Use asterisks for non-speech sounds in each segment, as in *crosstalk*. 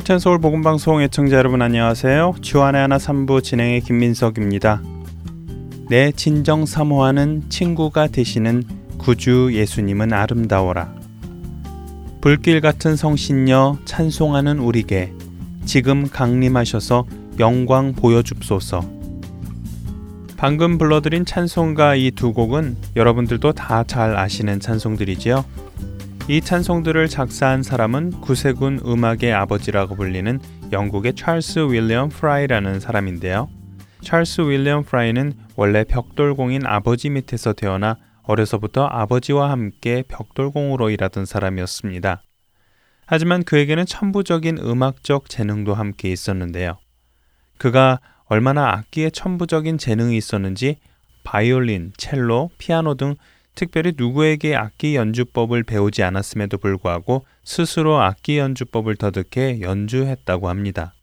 하트앤서울 복음방송 애청자 여러분 안녕하세요. 주안의 하나 3부 진행의 김민석입니다. 내 진정 사모하는 친구가 되시는 구주 예수님은 아름다워라. 불길 같은 성신여 찬송하는 우리게 지금 강림하셔서 영광 보여줍소서. 방금 불러드린 찬송가 이 두 곡은 여러분들도 다 잘 아시는 찬송들이지요. 이 찬송들을 작사한 사람은 구세군 음악의 아버지라고 불리는 영국의 찰스 윌리엄 프라이라는 사람인데요. 찰스 윌리엄 프라이는 원래 벽돌공인 아버지 밑에서 태어나 어려서부터 아버지와 함께 벽돌공으로 일하던 사람이었습니다. 하지만 그에게는 천부적인 음악적 재능도 함께 있었는데요. 그가 얼마나 악기에 천부적인 재능이 있었는지 바이올린, 첼로, 피아노 등 특별히 누구에게 악기 연주법을 배우지 않았음에도 불구하고 스스로 악기 연주법을 터득해 연주했다고 합니다.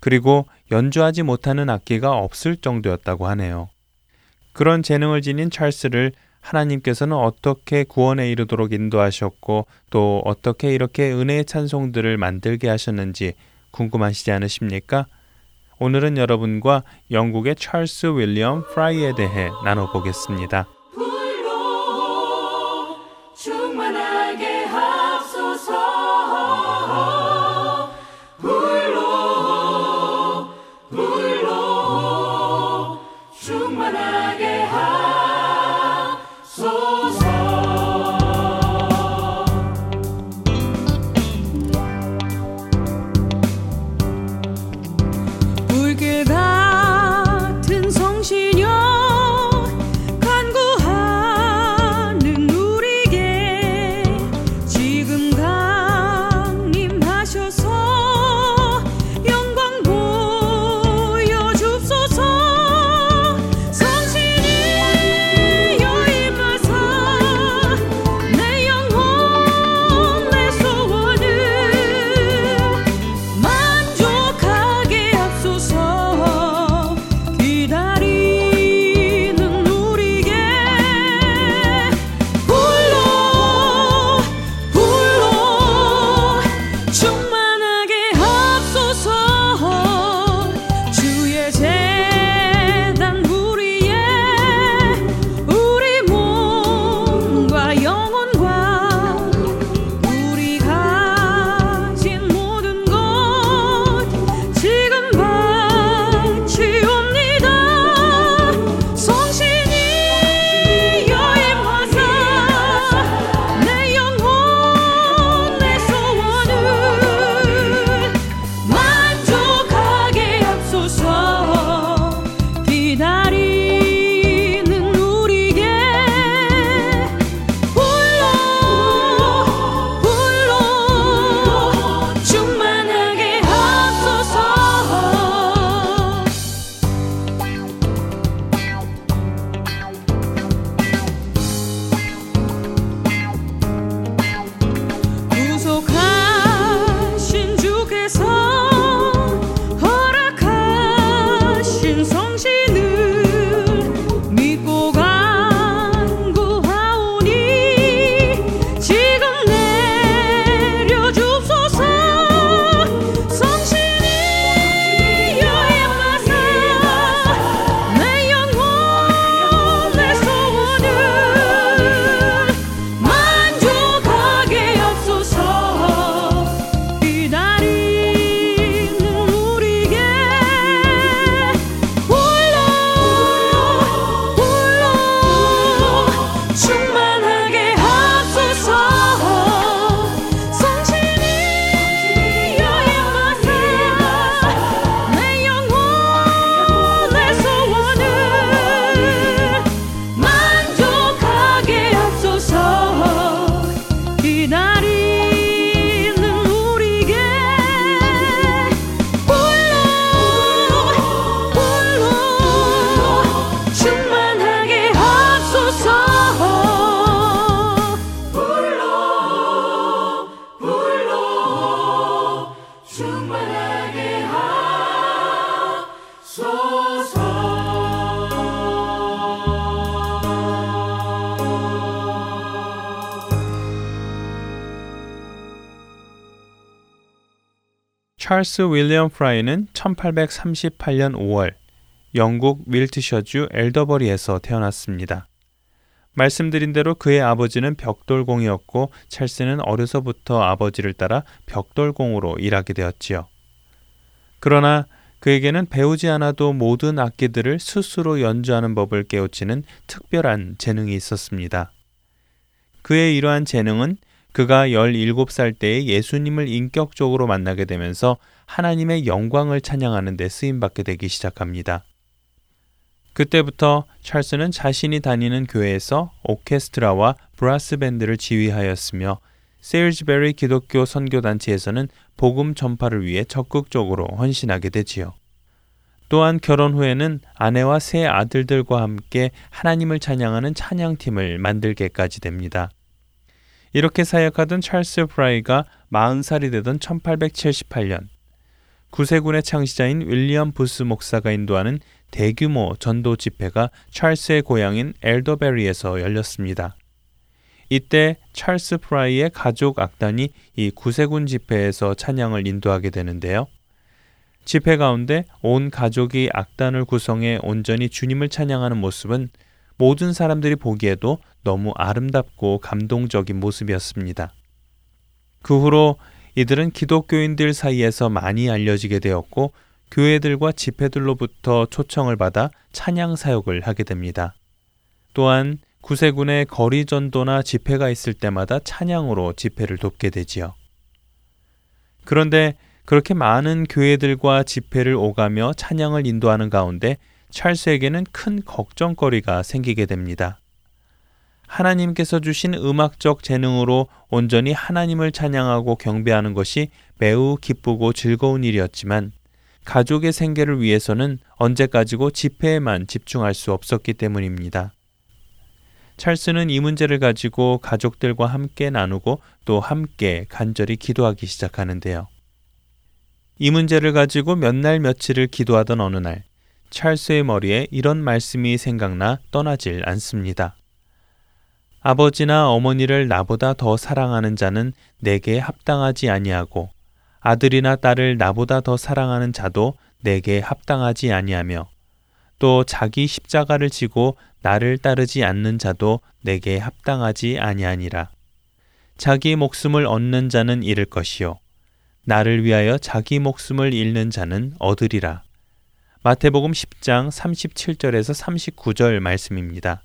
그리고 연주하지 못하는 악기가 없을 정도였다고 하네요. 그런 재능을 지닌 찰스를 하나님께서는 어떻게 구원에 이르도록 인도하셨고 또 어떻게 이렇게 은혜의 찬송들을 만들게 하셨는지 궁금하시지 않으십니까? 오늘은 여러분과 영국의 찰스 윌리엄 프라이에 대해 나눠보겠습니다. 찰스 윌리엄 프라이는 1838년 5월 영국 밀트셔주 엘더버리에서 태어났습니다. 말씀드린 대로 그의 아버지는 벽돌공이었고 찰스는 어려서부터 아버지를 따라 벽돌공으로 일하게 되었지요. 그러나 그에게는 배우지 않아도 모든 악기들을 스스로 연주하는 법을 깨우치는 특별한 재능이 있었습니다. 그의 이러한 재능은 그가 17살 때에 예수님을 인격적으로 만나게 되면서 하나님의 영광을 찬양하는 데 쓰임받게 되기 시작합니다. 그때부터 찰스는 자신이 다니는 교회에서 오케스트라와 브라스 밴드를 지휘하였으며 세일즈베리 기독교 선교단체에서는 복음 전파를 위해 적극적으로 헌신하게 되지요. 또한 결혼 후에는 아내와 세 아들들과 함께 하나님을 찬양하는 찬양팀을 만들게까지 됩니다. 이렇게 사역하던 찰스 프라이가 40살이 되던 1878년 구세군의 창시자인 윌리엄 부스 목사가 인도하는 대규모 전도 집회가 찰스의 고향인 엘더베리에서 열렸습니다. 이때 찰스 프라이의 가족 악단이 이 구세군 집회에서 찬양을 인도하게 되는데요. 집회 가운데 온 가족이 악단을 구성해 온전히 주님을 찬양하는 모습은 모든 사람들이 보기에도 너무 아름답고 감동적인 모습이었습니다. 그 후로 이들은 기독교인들 사이에서 많이 알려지게 되었고 교회들과 집회들로부터 초청을 받아 찬양 사역을 하게 됩니다. 또한 구세군의 거리 전도나 집회가 있을 때마다 찬양으로 집회를 돕게 되지요. 그런데 그렇게 많은 교회들과 집회를 오가며 찬양을 인도하는 가운데 찰스에게는 큰 걱정거리가 생기게 됩니다. 하나님께서 주신 음악적 재능으로 온전히 하나님을 찬양하고 경배하는 것이 매우 기쁘고 즐거운 일이었지만 가족의 생계를 위해서는 언제까지고 집회에만 집중할 수 없었기 때문입니다. 찰스는 이 문제를 가지고 가족들과 함께 나누고 또 함께 간절히 기도하기 시작하는데요. 이 문제를 가지고 몇 날 며칠을 기도하던 어느 날, 찰스의 머리에 이런 말씀이 생각나 떠나질 않습니다. 아버지나 어머니를 나보다 더 사랑하는 자는 내게 합당하지 아니하고 아들이나 딸을 나보다 더 사랑하는 자도 내게 합당하지 아니하며 또 자기 십자가를 지고 나를 따르지 않는 자도 내게 합당하지 아니하니라. 자기 목숨을 얻는 자는 잃을 것이요 나를 위하여 자기 목숨을 잃는 자는 얻으리라. 마태복음 10장 37절에서 39절 말씀입니다.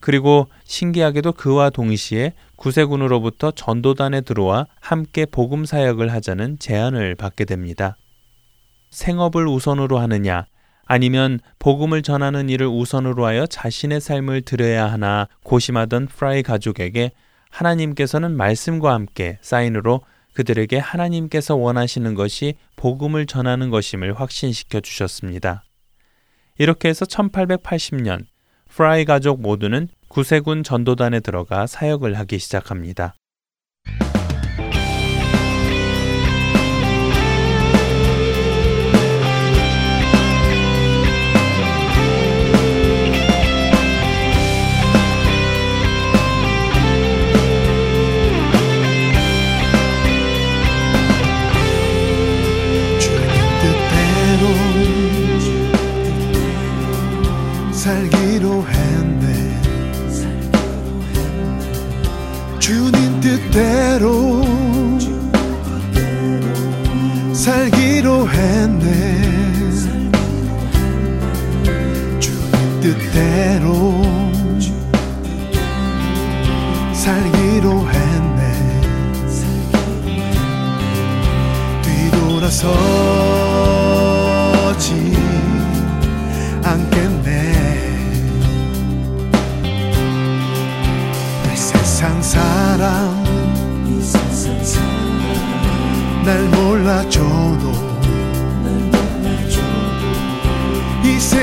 그리고 신기하게도 그와 동시에 구세군으로부터 전도단에 들어와 함께 복음 사역을 하자는 제안을 받게 됩니다. 생업을 우선으로 하느냐 아니면 복음을 전하는 일을 우선으로 하여 자신의 삶을 들여야 하나 고심하던 프라이 가족에게 하나님께서는 말씀과 함께 사인으로 그들에게 하나님께서 원하시는 것이 복음을 전하는 것임을 확신시켜 주셨습니다. 이렇게 해서 1880년 프라이 가족 모두는 구세군 전도단에 들어가 사역을 하기 시작합니다. 뜻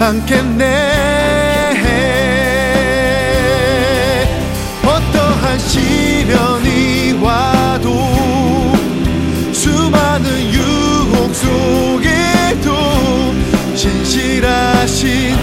않겠네. 어떠한 시련이 와도 수많은 유혹 속에도 신실하신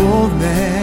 십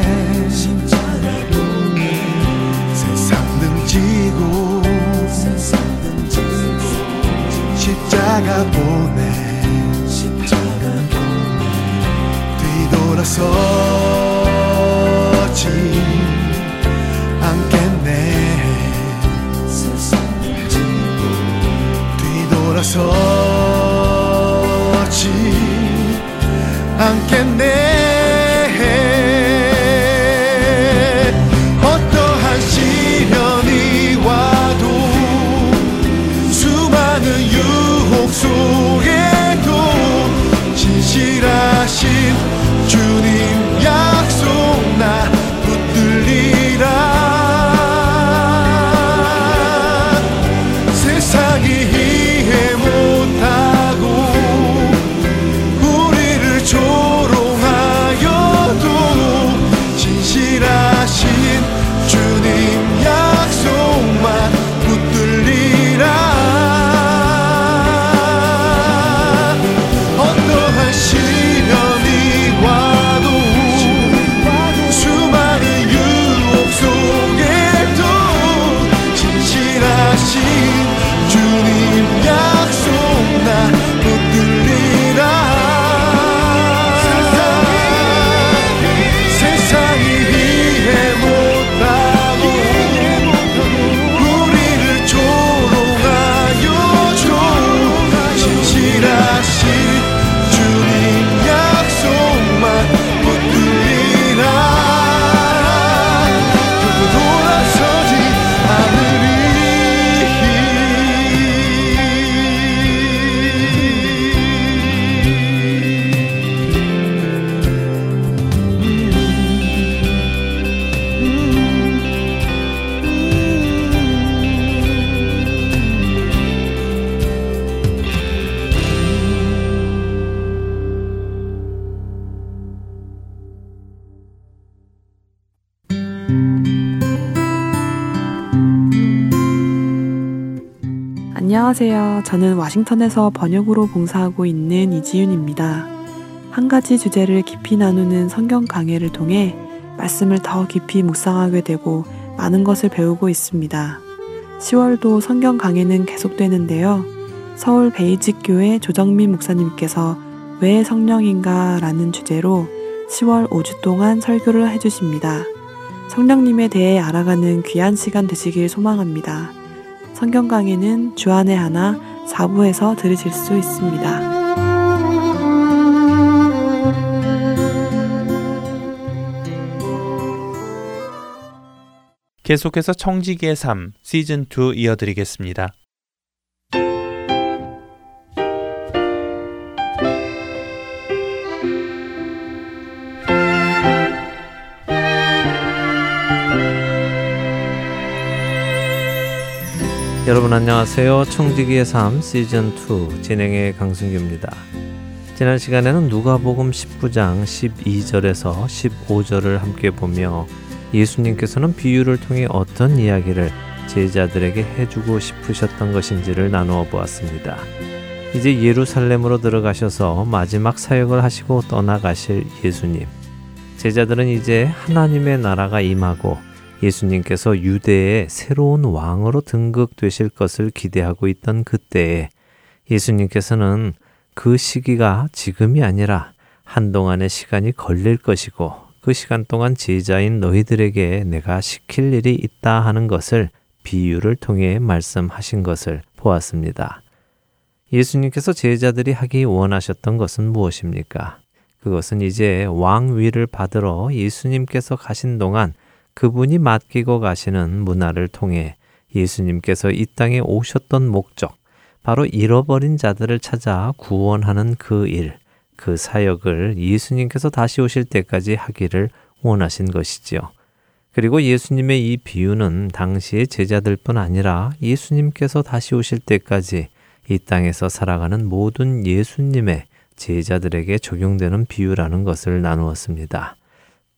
저는 와싱턴에서 번역으로 봉사하고 있는 이지윤입니다. 한 가지 주제를 깊이 나누는 성경 강해를 통해 말씀을 더 깊이 묵상하게 되고 많은 것을 배우고 있습니다. 10월도 성경 강해는 계속되는데요. 서울 베이직 교회 조정민 목사님께서 왜 성령인가 라는 주제로 10월 5주 동안 설교를 해주십니다. 성령님에 대해 알아가는 귀한 시간 되시길 소망합니다. 성경 강해는 주안의 하나 4부에서 들으실 수 있습니다. 계속해서 청지기의 삶 시즌 2 이어드리겠습니다. 여러분 안녕하세요. 청지기의 삶 시즌 2 진행의 강승규입니다. 지난 시간에는 누가복음 19장 12절에서 15절을 함께 보며 예수님께서는 비유를 통해 어떤 이야기를 제자들에게 해주고 싶으셨던 것인지를 나누어 보았습니다. 이제 예루살렘으로 들어가셔서 마지막 사역을 하시고 떠나가실 예수님. 제자들은 이제 하나님의 나라가 임하고 예수님께서 유대의 새로운 왕으로 등극되실 것을 기대하고 있던 그때에 예수님께서는 그 시기가 지금이 아니라 한동안의 시간이 걸릴 것이고 그 시간 동안 제자인 너희들에게 내가 시킬 일이 있다 하는 것을 비유를 통해 말씀하신 것을 보았습니다. 예수님께서 제자들이 하기 원하셨던 것은 무엇입니까? 그것은 이제 왕위를 받으러 예수님께서 가신 동안 그분이 맡기고 가시는 문화를 통해 예수님께서 이 땅에 오셨던 목적, 바로 잃어버린 자들을 찾아 구원하는 그 일, 그 사역을 예수님께서 다시 오실 때까지 하기를 원하신 것이지요. 그리고 예수님의 이 비유는 당시의 제자들뿐 아니라 예수님께서 다시 오실 때까지 이 땅에서 살아가는 모든 예수님의 제자들에게 적용되는 비유라는 것을 나누었습니다.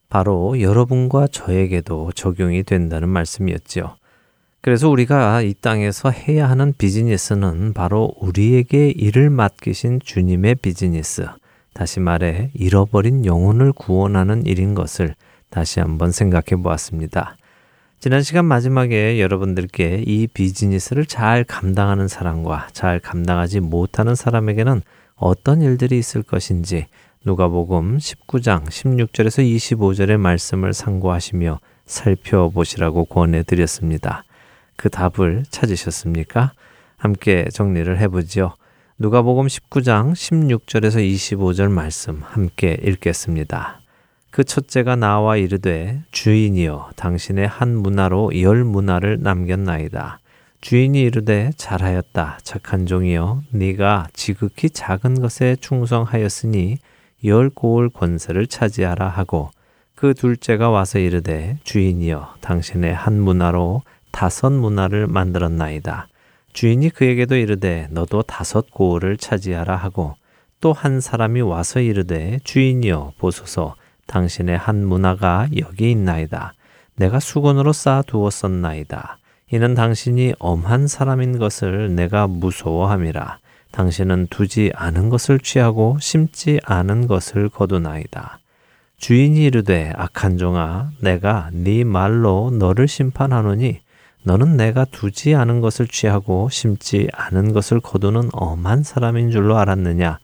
바로 여러분과 저에게도 적용이 된다는 말씀이었죠. 그래서 우리가 이 땅에서 해야 하는 비즈니스는 바로 우리에게 일을 맡기신 주님의 비즈니스, 다시 말해 잃어버린 영혼을 구원하는 일인 것을 다시 한번 생각해 보았습니다. 지난 시간 마지막에 여러분들께 이 비즈니스를 잘 감당하는 사람과 잘 감당하지 못하는 사람에게는 어떤 일들이 있을 것인지 누가복음 19장 16절에서 25절의 말씀을 상고하시며 살펴보시라고 권해 드렸습니다. 그 답을 찾으셨습니까? 함께 정리를 해보죠. 누가복음 19장 16절에서 25절 말씀 함께 읽겠습니다. 그 첫째가 나와 이르되 주인이여 당신의 한 문화로 열 문화를 남겼나이다. 주인이 이르되 잘하였다 착한 종이여 네가 지극히 작은 것에 충성하였으니 열 고을 권세를 차지하라 하고 그 둘째가 와서 이르되 주인이여 당신의 한 문화로 다섯 문화를 만들었나이다. 주인이 그에게도 이르되 너도 다섯 고을을 차지하라 하고 또 한 사람이 와서 이르되 주인이여 보소서 당신의 한 문화가 여기 있나이다. 내가 수건으로 쌓아 두었었나이다. 이는 당신이 엄한 사람인 것을 내가 무서워함이라. 당신은 두지 않은 것을 취하고 심지 않은 것을 거두나이다. 주인이 이르되 악한 종아 내가 네 말로 너를 심판하노니 너는 내가 두지 않은 것을 취하고 심지 않은 것을 거두는 엄한 사람인 줄로 알았느냐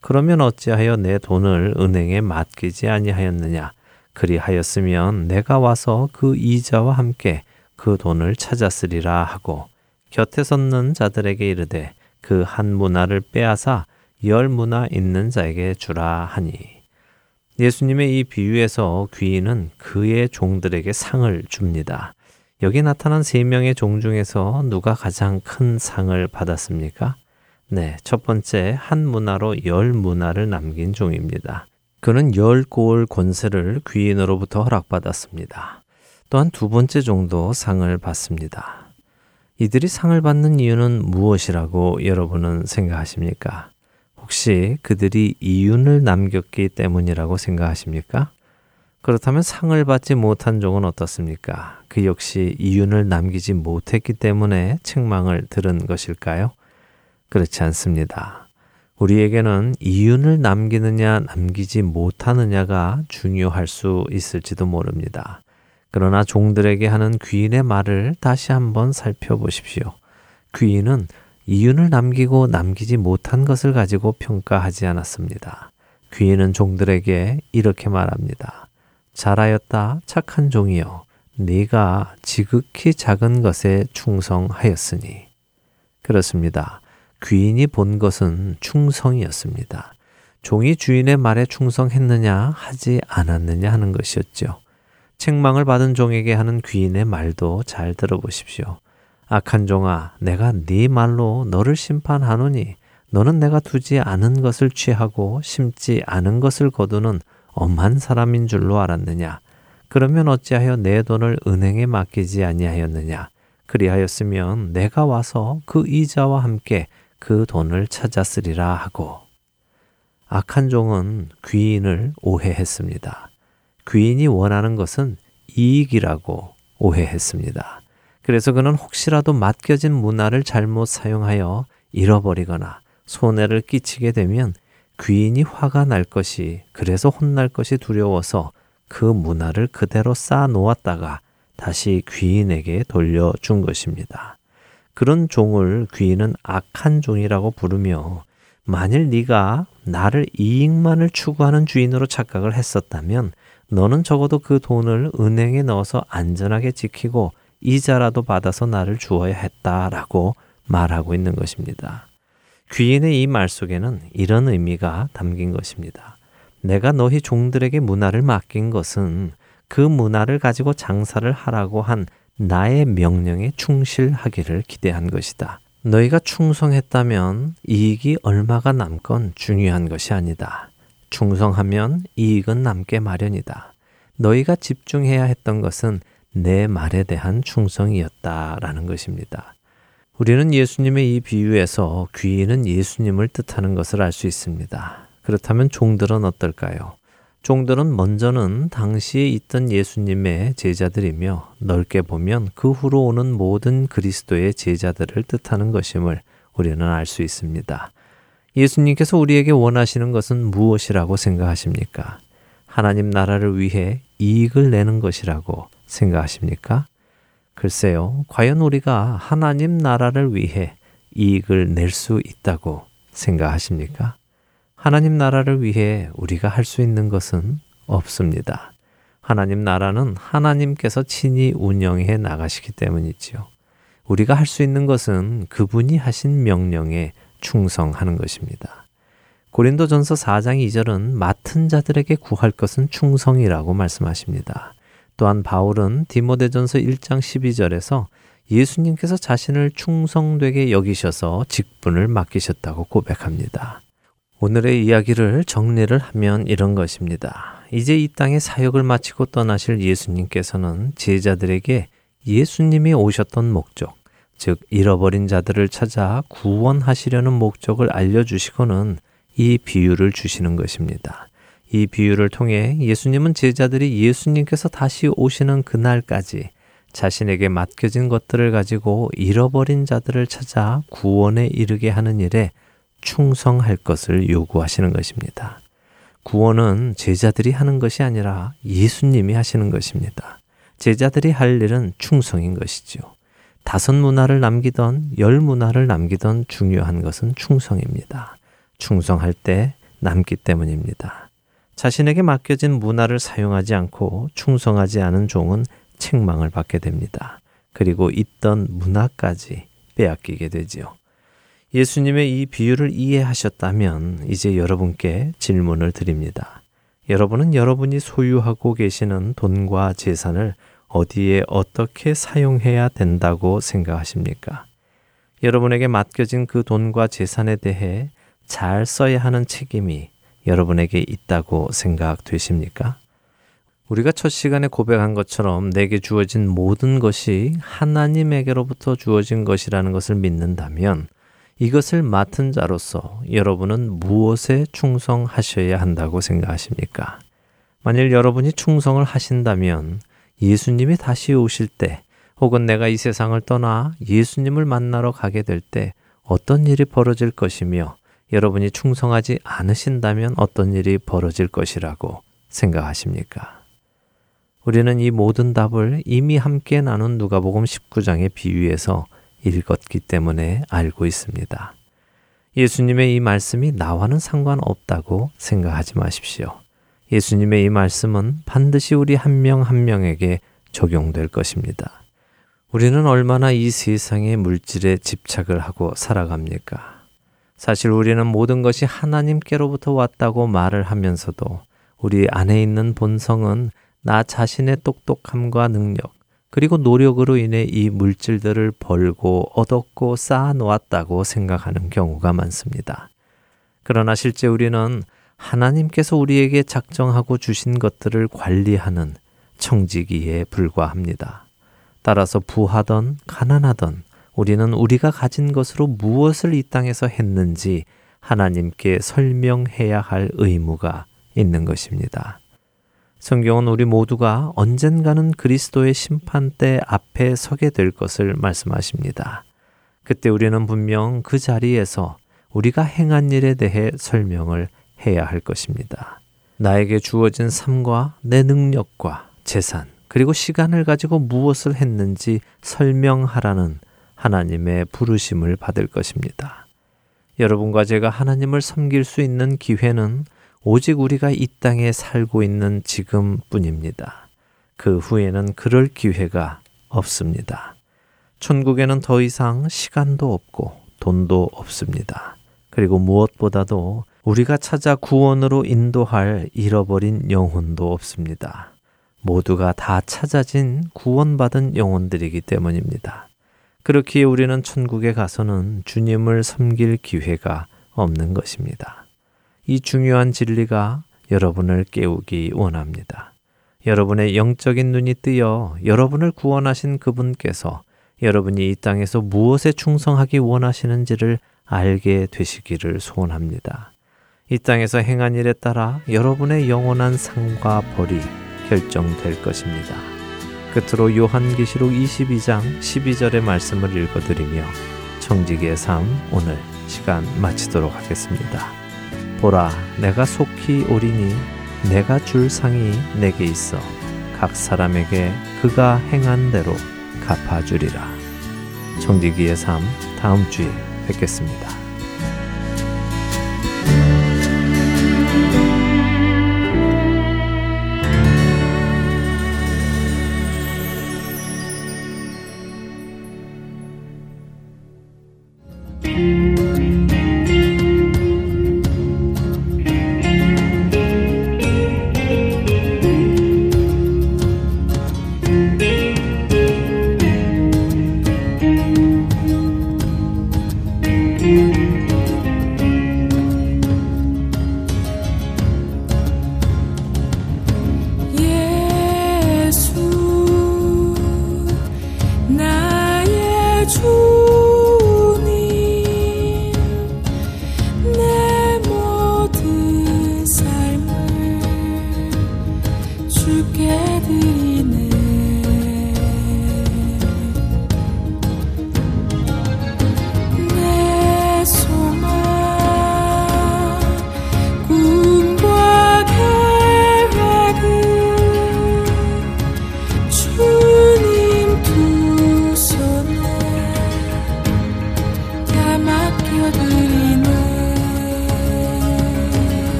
그러면 어찌하여 내 돈을 은행에 맡기지 아니하였느냐 그리하였으면 내가 와서 그 이자와 함께 그 돈을 찾았으리라 하고 곁에 섰는 자들에게 이르되 그 한 문화를 빼앗아 열 문화 있는 자에게 주라 하니 예수님의 이 비유에서 귀인은 그의 종들에게 상을 줍니다. 여기 나타난 세 명의 종 중에서 누가 가장 큰 상을 받았습니까? 네, 첫 번째 한 문화로 열 문화를 남긴 종입니다. 그는 열 고을 권세를 귀인으로부터 허락받았습니다. 또한 두 번째 종도 상을 받습니다. 이들이 상을 받는 이유는 무엇이라고 여러분은 생각하십니까? 혹시 그들이 이윤을 남겼기 때문이라고 생각하십니까? 그렇다면 상을 받지 못한 종은 어떻습니까? 그 역시 이윤을 남기지 못했기 때문에 책망을 들은 것일까요? 그렇지 않습니다. 우리에게는 이윤을 남기느냐 남기지 못하느냐가 중요할 수 있을지도 모릅니다. 그러나 종들에게 하는 귀인의 말을 다시 한번 살펴보십시오. 귀인은 이윤을 남기고 남기지 못한 것을 가지고 평가하지 않았습니다. 귀인은 종들에게 이렇게 말합니다. 잘하였다 착한 종이여 네가 지극히 작은 것에 충성하였으니 그렇습니다. 귀인이 본 것은 충성이었습니다. 종이 주인의 말에 충성했느냐 하지 않았느냐 하는 것이었죠. 책망을 받은 종에게 하는 귀인의 말도 잘 들어보십시오. 악한 종아, 내가 네 말로 너를 심판하노니 너는 내가 두지 않은 것을 취하고 심지 않은 것을 거두는 엄한 사람인 줄로 알았느냐? 그러면 어찌하여 내 돈을 은행에 맡기지 아니하였느냐? 그리하였으면 내가 와서 그 이자와 함께 그 돈을 찾았으리라 하고 악한 종은 귀인을 오해했습니다. 귀인이 원하는 것은 이익이라고 오해했습니다. 그래서 그는 혹시라도 맡겨진 문화를 잘못 사용하여 잃어버리거나 손해를 끼치게 되면 귀인이 화가 날 것이 그래서 혼날 것이 두려워서 그 문화를 그대로 쌓아 놓았다가 다시 귀인에게 돌려준 것입니다. 그런 종을 귀인은 악한 종이라고 부르며 만일 네가 나를 이익만을 추구하는 주인으로 착각을 했었다면 너는 적어도 그 돈을 은행에 넣어서 안전하게 지키고 이자라도 받아서 나를 주어야 했다라고 말하고 있는 것입니다. 귀인의 이 말 속에는 이런 의미가 담긴 것입니다. 내가 너희 종들에게 문화를 맡긴 것은 그 문화를 가지고 장사를 하라고 한 나의 명령에 충실하기를 기대한 것이다. 너희가 충성했다면 이익이 얼마가 남건 중요한 것이 아니다. 충성하면 이익은 남게 마련이다. 너희가 집중해야 했던 것은 내 말에 대한 충성이었다라는 것입니다. 우리는 예수님의 이 비유에서 귀인은 예수님을 뜻하는 것을 알 수 있습니다. 그렇다면 종들은 어떨까요? 종들은 먼저는 당시에 있던 예수님의 제자들이며 넓게 보면 그 후로 오는 모든 그리스도의 제자들을 뜻하는 것임을 우리는 알 수 있습니다. 예수님께서 우리에게 원하시는 것은 무엇이라고 생각하십니까? 하나님 나라를 위해 이익을 내는 것이라고 생각하십니까? 글쎄요, 과연 우리가 하나님 나라를 위해 이익을 낼 수 있다고 생각하십니까? 하나님 나라를 위해 우리가 할 수 있는 것은 없습니다. 하나님 나라는 하나님께서 친히 운영해 나가시기 때문이지요. 우리가 할 수 있는 것은 그분이 하신 명령에 충성하는 것입니다. 고린도전서 4장 2절은 맡은 자들에게 구할 것은 충성이라고 말씀하십니다. 또한 바울은 디모데전서 1장 12절에서 예수님께서 자신을 충성되게 여기셔서 직분을 맡기셨다고 고백합니다. 오늘의 이야기를 정리를 하면 이런 것입니다. 이제 이 땅에 사역을 마치고 떠나실 예수님께서는 제자들에게 예수님이 오셨던 목적, 즉 잃어버린 자들을 찾아 구원하시려는 목적을 알려주시고는 이 비유를 주시는 것입니다. 이 비유를 통해 예수님은 제자들이 예수님께서 다시 오시는 그날까지 자신에게 맡겨진 것들을 가지고 잃어버린 자들을 찾아 구원에 이르게 하는 일에 충성할 것을 요구하시는 것입니다. 구원은 제자들이 하는 것이 아니라 예수님이 하시는 것입니다. 제자들이 할 일은 충성인 것이죠. 다섯 문화를 남기던 열 문화를 남기던 중요한 것은 충성입니다. 충성할 때 남기 때문입니다. 자신에게 맡겨진 문화를 사용하지 않고 충성하지 않은 종은 책망을 받게 됩니다. 그리고 있던 문화까지 빼앗기게 되지요. 예수님의 이 비유를 이해하셨다면 이제 여러분께 질문을 드립니다. 여러분은 여러분이 소유하고 계시는 돈과 재산을 어디에 어떻게 사용해야 된다고 생각하십니까? 여러분에게 맡겨진 그 돈과 재산에 대해 잘 써야 하는 책임이 여러분에게 있다고 생각되십니까? 우리가 첫 시간에 고백한 것처럼 내게 주어진 모든 것이 하나님에게로부터 주어진 것이라는 것을 믿는다면 이것을 맡은 자로서 여러분은 무엇에 충성하셔야 한다고 생각하십니까? 만일 여러분이 충성을 하신다면 예수님이 다시 오실 때 혹은 내가 이 세상을 떠나 예수님을 만나러 가게 될 때 어떤 일이 벌어질 것이며 여러분이 충성하지 않으신다면 어떤 일이 벌어질 것이라고 생각하십니까? 우리는 이 모든 답을 이미 함께 나눈 누가복음 19장의 비유에서 읽었기 때문에 알고 있습니다. 예수님의 이 말씀이 나와는 상관없다고 생각하지 마십시오. 예수님의 이 말씀은 반드시 우리 한 명한 한 명에게 적용될 것입니다. 우리는 얼마나 이 세상의 물질에 집착을 하고 살아갑니까? 사실 우리는 모든 것이 하나님께로부터 왔다고 말을 하면서도 우리 안에 있는 본성은 나 자신의 똑똑함과 능력, 그리고 노력으로 인해 이 물질들을 벌고 얻었고 쌓아 놓았다고 생각하는 경우가 많습니다. 그러나 실제 우리는 하나님께서 우리에게 작정하고 주신 것들을 관리하는 청지기에 불과합니다. 따라서 부하던 가난하던 우리는 우리가 가진 것으로 무엇을 이 땅에서 했는지 하나님께 설명해야 할 의무가 있는 것입니다. 성경은 우리 모두가 언젠가는 그리스도의 심판대 앞에 서게 될 것을 말씀하십니다. 그때 우리는 분명 그 자리에서 우리가 행한 일에 대해 설명을 해야 할 것입니다. 나에게 주어진 삶과 내 능력과 재산, 그리고 시간을 가지고 무엇을 했는지 설명하라는 하나님의 부르심을 받을 것입니다. 여러분과 제가 하나님을 섬길 수 있는 기회는 오직 우리가 이 땅에 살고 있는 지금뿐입니다. 그 후에는 그럴 기회가 없습니다. 천국에는 더 이상 시간도 없고 돈도 없습니다. 그리고 무엇보다도 우리가 찾아 구원으로 인도할 잃어버린 영혼도 없습니다. 모두가 다 찾아진 구원받은 영혼들이기 때문입니다. 그렇기에 우리는 천국에 가서는 주님을 섬길 기회가 없는 것입니다. 이 중요한 진리가 여러분을 깨우기 원합니다. 여러분의 영적인 눈이 뜨여 여러분을 구원하신 그분께서 여러분이 이 땅에서 무엇에 충성하기 원하시는지를 알게 되시기를 소원합니다. 이 땅에서 행한 일에 따라 여러분의 영원한 상과 벌이 결정될 것입니다. 끝으로 요한계시록 22장 12절의 말씀을 읽어드리며 청지기의 삶 오늘 시간 마치도록 하겠습니다. 보라, 내가 속히 오리니 내가 줄 상이 내게 있어 각 사람에게 그가 행한 대로 갚아주리라. 청지기의 삶 다음 주에 뵙겠습니다.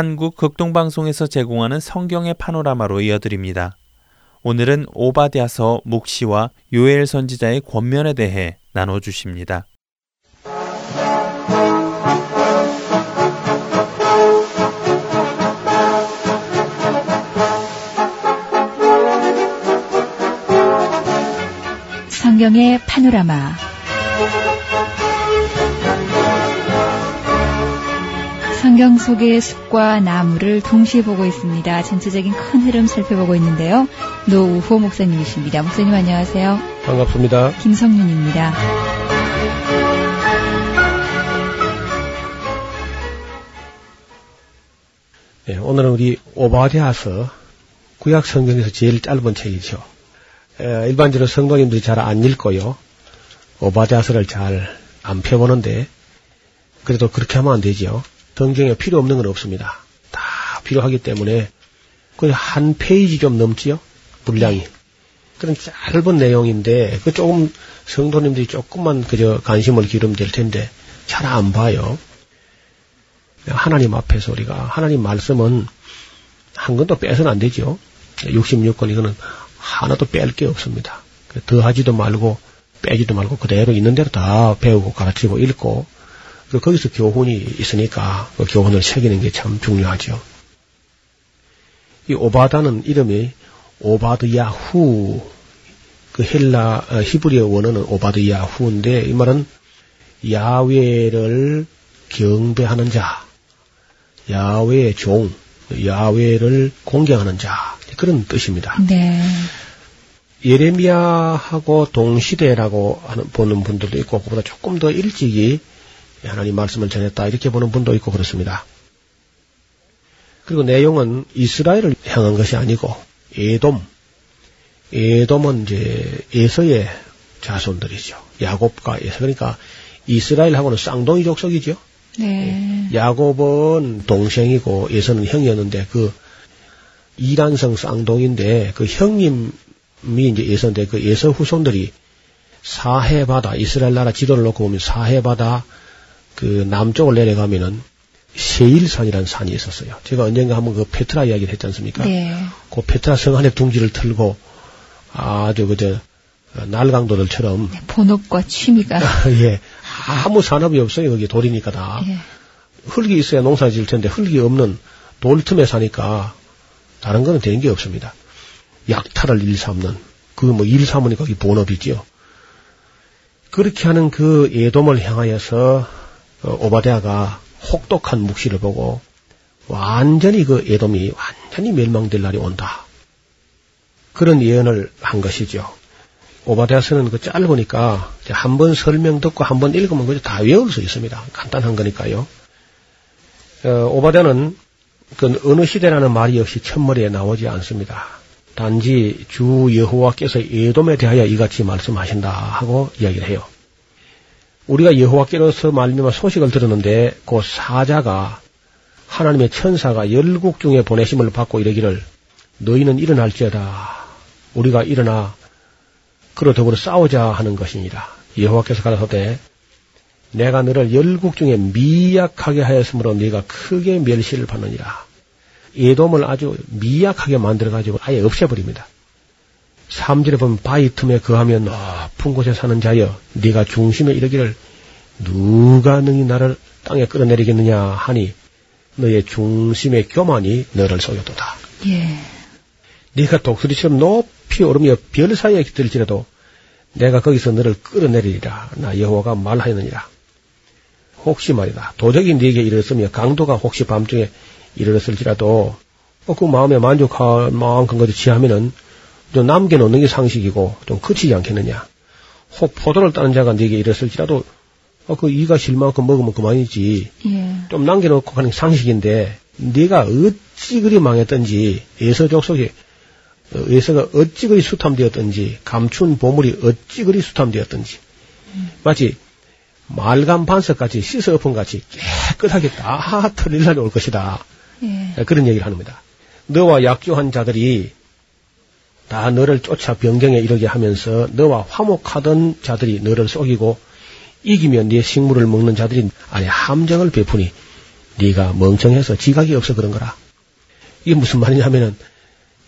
한국 극동방송에서 제공하는 성경의 파노라마로 이어드립니다. 오늘은 오바댜서 묵시와 요엘 선지자의 권면에 대해 나눠 주십니다. 성경의 파노라마 성경 속의 숲과 나무를 동시에 보고 있습니다. 전체적인 큰 흐름 살펴보고 있는데요. 노우호 목사님이십니다. 목사님 안녕하세요. 반갑습니다. 김성윤입니다. 네, 오늘은 우리 오바댜서 구약 성경에서 제일 짧은 책이죠. 에, 일반적으로 성도님들이 잘 안 읽고요. 오바댜서를 잘 안 펴보는데 그래도 그렇게 하면 안 되죠. 성경에 필요 없는 건 없습니다. 다 필요하기 때문에 거의 한 페이지 좀 넘지요. 분량이. 그런 짧은 내용인데 그 조금 성도님들이 조금만 그저 관심을 기르면 될 텐데 잘 안 봐요. 하나님 앞에서 우리가 하나님 말씀은 한 건도 빼서는 안 되죠. 66권 이거는 하나도 뺄 게 없습니다. 더하지도 말고 빼지도 말고 그대로 있는 대로 다 배우고 가르치고 읽고 그 거기서 교훈이 있으니까 그 교훈을 새기는 게 참 중요하죠. 이 오바다는 이름이 오바드 야후 그 헬라 어, 히브리어 원어는 오바드 야후인데 이 말은 야외를 경배하는 자, 야외의 종, 야외를 공경하는 자 그런 뜻입니다. 네. 예레미야하고 동시대라고 하는 보는 분들도 있고 그보다 조금 더 일찍이 하나님 말씀을 전했다 이렇게 보는 분도 있고 그렇습니다. 그리고 내용은 이스라엘을 향한 것이 아니고 에돔, 에돔은 이제 에서의 자손들이죠. 야곱과 에서 그러니까 이스라엘하고는 쌍둥이 족속이죠. 네. 야곱은 동생이고 에서는 형이었는데 그 이란성 쌍둥이인데 그 형님이 이제 에서인데 그 에서 후손들이 사해바다 이스라엘 나라 지도를 놓고 보면 사해바다 그 남쪽을 내려가면은 세일산이라는 산이 있었어요. 제가 언젠가 한번 그 페트라 이야기를 했지 않습니까? 네. 그 페트라 성 안에 둥지를 틀고 아주 그저 날강도들처럼 본업과 취미가. *laughs* 예 아무 산업이 없어요. 거기 돌이니까 다 예. 흙이 있어야 농사 지을 텐데 흙이 없는 돌 틈에 사니까 다른 거는 되는 게 없습니다. 약탈을 일삼는 그 뭐 일삼으니 거기 본업이지요. 그렇게 하는 그 예돔을 향하여서 어, 오바댜가 혹독한 묵시를 보고 완전히 그 예돔이 완전히 멸망될 날이 온다. 그런 예언을 한 것이죠. 오바댜서는 그 짧으니까 한 번 설명 듣고 한 번 읽으면 그저 다 외울 수 있습니다. 간단한 거니까요. 어, 오바댜는 그 어느 시대라는 말이 역시 첫머리에 나오지 않습니다. 단지 주 여호와께서 예돔에 대하여 이같이 말씀하신다 하고 이야기를 해요. 우리가 여호와께로서 말미암아 소식을 들었는데 그 사자가 하나님의 천사가 열국 중에 보내심을 받고 이르기를 너희는 일어날지어다. 우리가 일어나 그로 더불어 싸우자 하는 것이니라 여호와께서 가라사대 내가 너를 열국 중에 미약하게 하였으므로 네가 크게 멸시를 받느니라. 예돔을 아주 미약하게 만들어 가지고 아예 없애버립니다. 3절에 보면 바위 틈에 거하면 높은 곳에 사는 자여 네가 중심에 이르기를 누가 능히 나를 땅에 끌어내리겠느냐 하니 너의 중심의 교만이 너를 속였도다. 예. 네가 독수리처럼 높이 오르며 별 사이에 들지라도 내가 거기서 너를 끌어내리리라. 나 여호와가 말하였느니라. 혹시 말이다. 도적이 네게 이르렀으며 강도가 혹시 밤중에 이르렀을지라도 어, 그 마음에 만족할 만큼 것을 취하면은 좀 남겨놓는 게 상식이고 좀 그치지 않겠느냐. 혹 포도를 따는 자가 네게 이랬을지라도 어, 그 이가 실 만큼 먹으면 그만이지. 예. 좀 남겨놓고 가는 게 상식인데 네가 어찌 그리 망했던지 에서 족속이 어, 에서가 어찌 그리 수탐되었던지 감춘 보물이 어찌 그리 수탐되었던지 마치 말간 반석같이 씻어 엎은 같이 깨끗하게 다 털릴 날이 올 것이다. 예. 그런 얘기를 합니다. 너와 약조한 자들이 다 너를 쫓아 변경에 이르게 하면서 너와 화목하던 자들이 너를 속이고 이기면 네 식물을 먹는 자들이 아니 함정을 베푸니 네가 멍청해서 지각이 없어 그런 거라. 이게 무슨 말이냐면은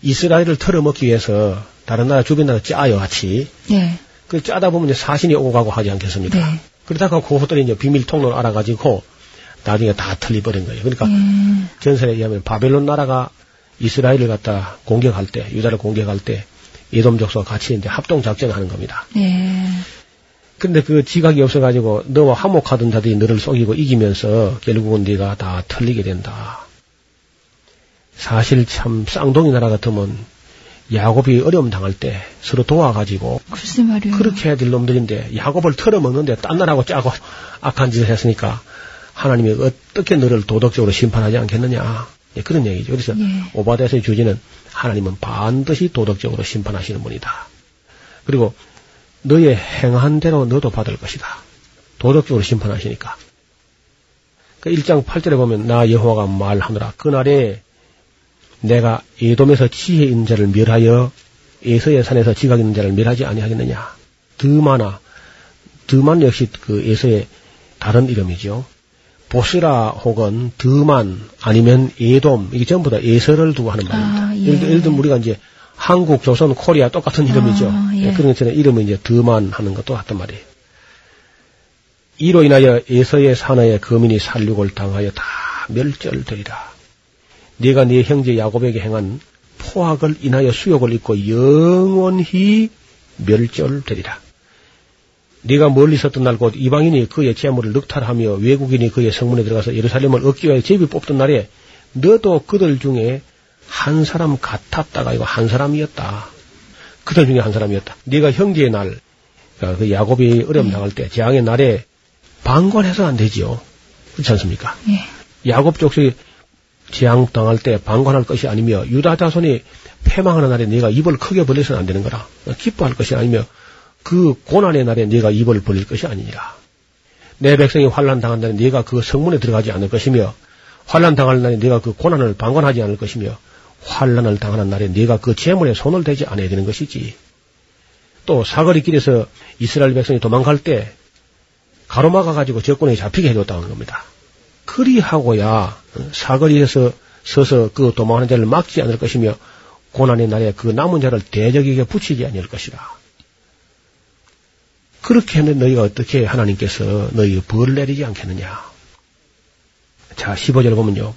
이스라엘을 털어먹기 위해서 다른 나라 주변 나라 짜요 같이. 네. 그 짜다 보면 이제 사신이 오고 가고 하지 않겠습니까? 네. 그러다가 그것들이 이제 비밀 통로를 알아가지고 나중에 다 털리버린 거예요. 그러니까 음. 전설에 의하면 바벨론 나라가 이스라엘을 갖다 공격할 때, 유다를 공격할 때 예돔 족속과 같이 이제 합동 작전을 하는 겁니다. 네. 근데 그 지각이 없어가지고 너와 화목하던 자들이 너를 속이고 이기면서 결국은 네가 다 털리게 된다. 사실 참 쌍둥이 나라 같으면 야곱이 어려움 당할 때 서로 도와가지고. 그렇게 해야 될 놈들인데 야곱을 털어먹는데 딴 나라하고 짜고 악한 짓을 했으니까 하나님이 어떻게 너를 도덕적으로 심판하지 않겠느냐 예, 그런 얘기죠. 그래서 예. 오바데스의 주지는 하나님은 반드시 도덕적으로 심판하시는 분이다. 그리고 너의 행한 대로 너도 받을 것이다. 도덕적으로 심판하시니까. 그 1장 8절에 보면 나 여호와가 말하노라 그날에 내가 에돔에서 지혜 있는 자를 멸하여 에서의 산에서 지각 있는 자를 멸하지 아니하겠느냐. 드마나 드만 역시 그 에서의 다른 이름이죠. 보스라 혹은 드만 아니면 에돔 이게 전부 다 에서를 두고 하는 말입니다. 아, 예. 예를, 들- 예를 들면 우리가 이제 한국, 조선, 코리아 똑같은 이름이죠. 아, 예. 예, 그런 것처럼 이름은 이제 드만 하는 것도 같단 말이에요. 이로 인하여 에서의 산하의 거민이 살육을 당하여 다 멸절되리라. 네가 네 형제 야곱에게 행한 포악을 인하여 수욕을 입고 영원히 멸절되리라. 네가 멀리 있었던 날 곧 이방인이 그의 재물을 늑탈하며 외국인이 그의 성문에 들어가서 예루살렘을 얻기 위하여 제비 뽑던 날에 너도 그들 중에 한 사람 같았다가 이거 한 사람이었다. 그들 중에 한 사람이었다. 네가 형제의 날, 그러니까 그 야곱이 어려움 당할 때 재앙의 날에 방관해서 안 되지요. 그렇지 않습니까? 예. 야곱 족속이 재앙 당할 때 방관할 것이 아니며 유다 자손이 패망하는 날에 네가 입을 크게 벌려서는 안 되는 거라. 기뻐할 것이 아니며 그 고난의 날에 네가 입을 벌릴 것이 아니니라. 내 백성이 환란 당한 날에 네가 그 성문에 들어가지 않을 것이며 환란 당할 날에 네가 그 고난을 방관하지 않을 것이며 환란을 당하는 날에 네가 그 재물에 손을 대지 않아야 되는 것이지. 또 사거리 길에서 이스라엘 백성이 도망갈 때 가로막아 가지고 적군에게 잡히게 해줬다는 겁니다. 그리하고야 어, 사거리에서 서서 그 도망하는 자를 막지 않을 것이며 고난의 날에 그 남은 자를 대적에게 붙이지 않을 것이라. 그렇게 하면 너희가 어떻게 하나님께서 너희 벌을 내리지 않겠느냐. 자, 15절 보면요.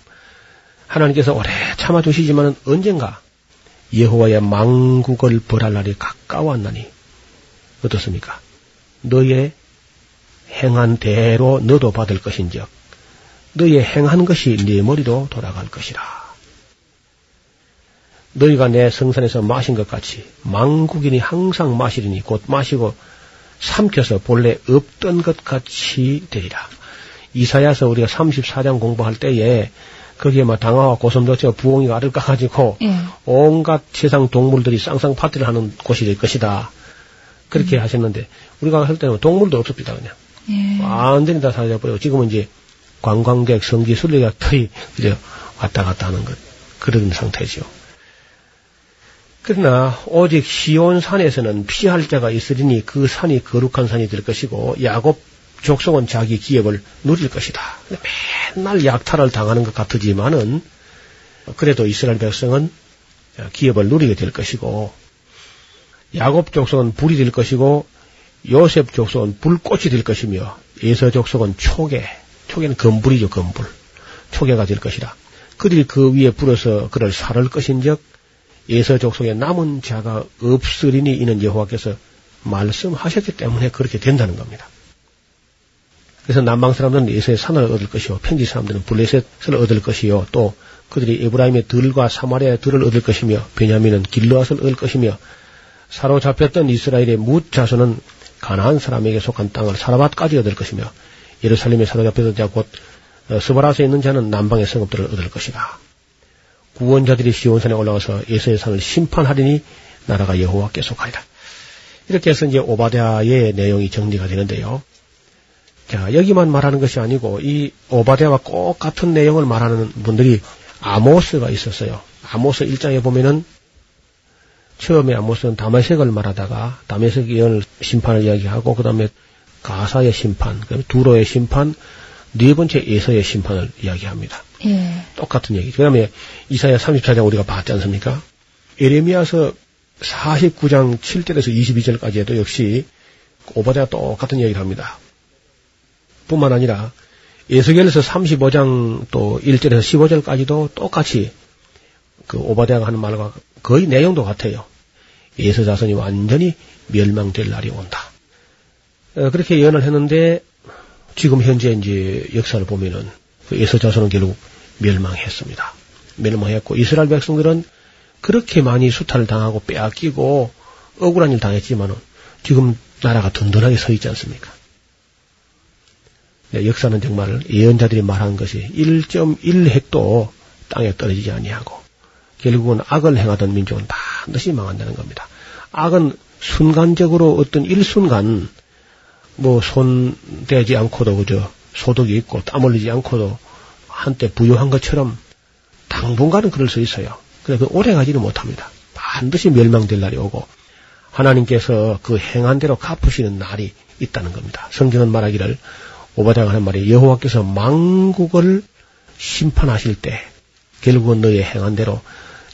하나님께서 오래 참아주시지만 언젠가 여호와의 망국을 벌할 날이 가까웠나니 어떻습니까? 너의 행한 대로 너도 받을 것인즉 너의 행한 것이 네 머리로 돌아갈 것이라. 너희가 내 성산에서 마신 것 같이 망국인이 항상 마시리니 곧 마시고 삼켜서 본래 없던 것 같이 되리라. 이사야서 우리가 34장 공부할 때에 거기에 막 당화와 고슴도치와 부엉이가 알을 까가지고 예. 온갖 세상 동물들이 쌍쌍 파티를 하는 곳이 될 것이다. 그렇게 하셨는데 우리가 할 때는 동물도 없었습니다 그냥. 예. 완전히 다 사라져버리고 지금은 이제 관광객, 성지 순례객들이 이제 왔다 갔다 하는 것 그런 상태죠. 그러나 오직 시온 산에서는 피할 자가 있으리니 그 산이 거룩한 산이 될 것이고 야곱 족속은 자기 기업을 누릴 것이다. 맨날 약탈을 당하는 것 같으지만은 그래도 이스라엘 백성은 기업을 누리게 될 것이고 야곱 족속은 불이 될 것이고 요셉 족속은 불꽃이 될 것이며 에서 족속은 초계, 초계는 검불이죠, 검불. 초계가 될 것이라. 그들이 그 위에 불어서 그를 살을 것인즉 에서 족 속에 남은 자가 없으리니 이는 여호와께서 말씀하셨기 때문에 그렇게 된다는 겁니다. 그래서 남방 사람들은 에서의 산을 얻을 것이요 편지 사람들은 블레셋을 얻을 것이요 또 그들이 에브라임의 들과 사마리아의 들을 얻을 것이며 베냐민은 길르앗을 얻을 것이며 사로잡혔던 이스라엘의 뭇 자손은 가나안 사람에게 속한 땅을 사라밭까지 얻을 것이며 예루살렘에 사로잡혔던 자곧 어, 스바라스에 있는 자는 남방의 성읍들을 얻을 것이다. 구원자들이 시온산에 올라가서 예수의 산을 심판하리니 나라가 여호와께 속하리라. 이렇게 해서 이제 오바댜의 내용이 정리가 되는데요. 자, 여기만 말하는 것이 아니고 이 오바댜와 꼭 같은 내용을 말하는 분들이 아모스가 있었어요. 아모스 1장에 보면은 처음에 아모스는 다메섹을 말하다가 다메섹 예언을 심판을 이야기하고 그 다음에 가사의 심판, 그다음에 두로의 심판, 네 번째 에서의 심판을 이야기합니다. 예. 똑같은 얘기. 그 다음에 이사야 34장 우리가 봤지 않습니까? 에레미야서 49장 7절에서 22절까지에도 역시 오바데가 똑같은 얘기를 합니다. 뿐만 아니라 예수결에서 35장 또 1절에서 15절까지도 똑같이 그 오바데가 하는 말과 거의 내용도 같아요. 예수 자손이 완전히 멸망될 날이 온다. 어, 그렇게 예언을 했는데 지금 현재 이제 역사를 보면은 그 예수 자손은 결국 멸망했습니다. 멸망했고 이스라엘 백성들은 그렇게 많이 수탈을 당하고 빼앗기고 억울한 일 당했지만은 지금 나라가 든든하게 서 있지 않습니까? 네, 역사는 정말 예언자들이 말한 것이 1.1핵도 땅에 떨어지지 아니하고 결국은 악을 행하던 민족은 반드시 망한다는 겁니다. 악은 순간적으로 어떤 일순간 뭐 손대지 않고도 그저 소득이 있고 땀 흘리지 않고도 한때 부유한 것처럼 당분간은 그럴 수 있어요. 그래서 오래 가지는 못합니다. 반드시 멸망될 날이 오고 하나님께서 그 행한 대로 갚으시는 날이 있다는 겁니다. 성경은 말하기를 오바다가 하는 말이 여호와께서 망국을 심판하실 때 결국은 너의 행한 대로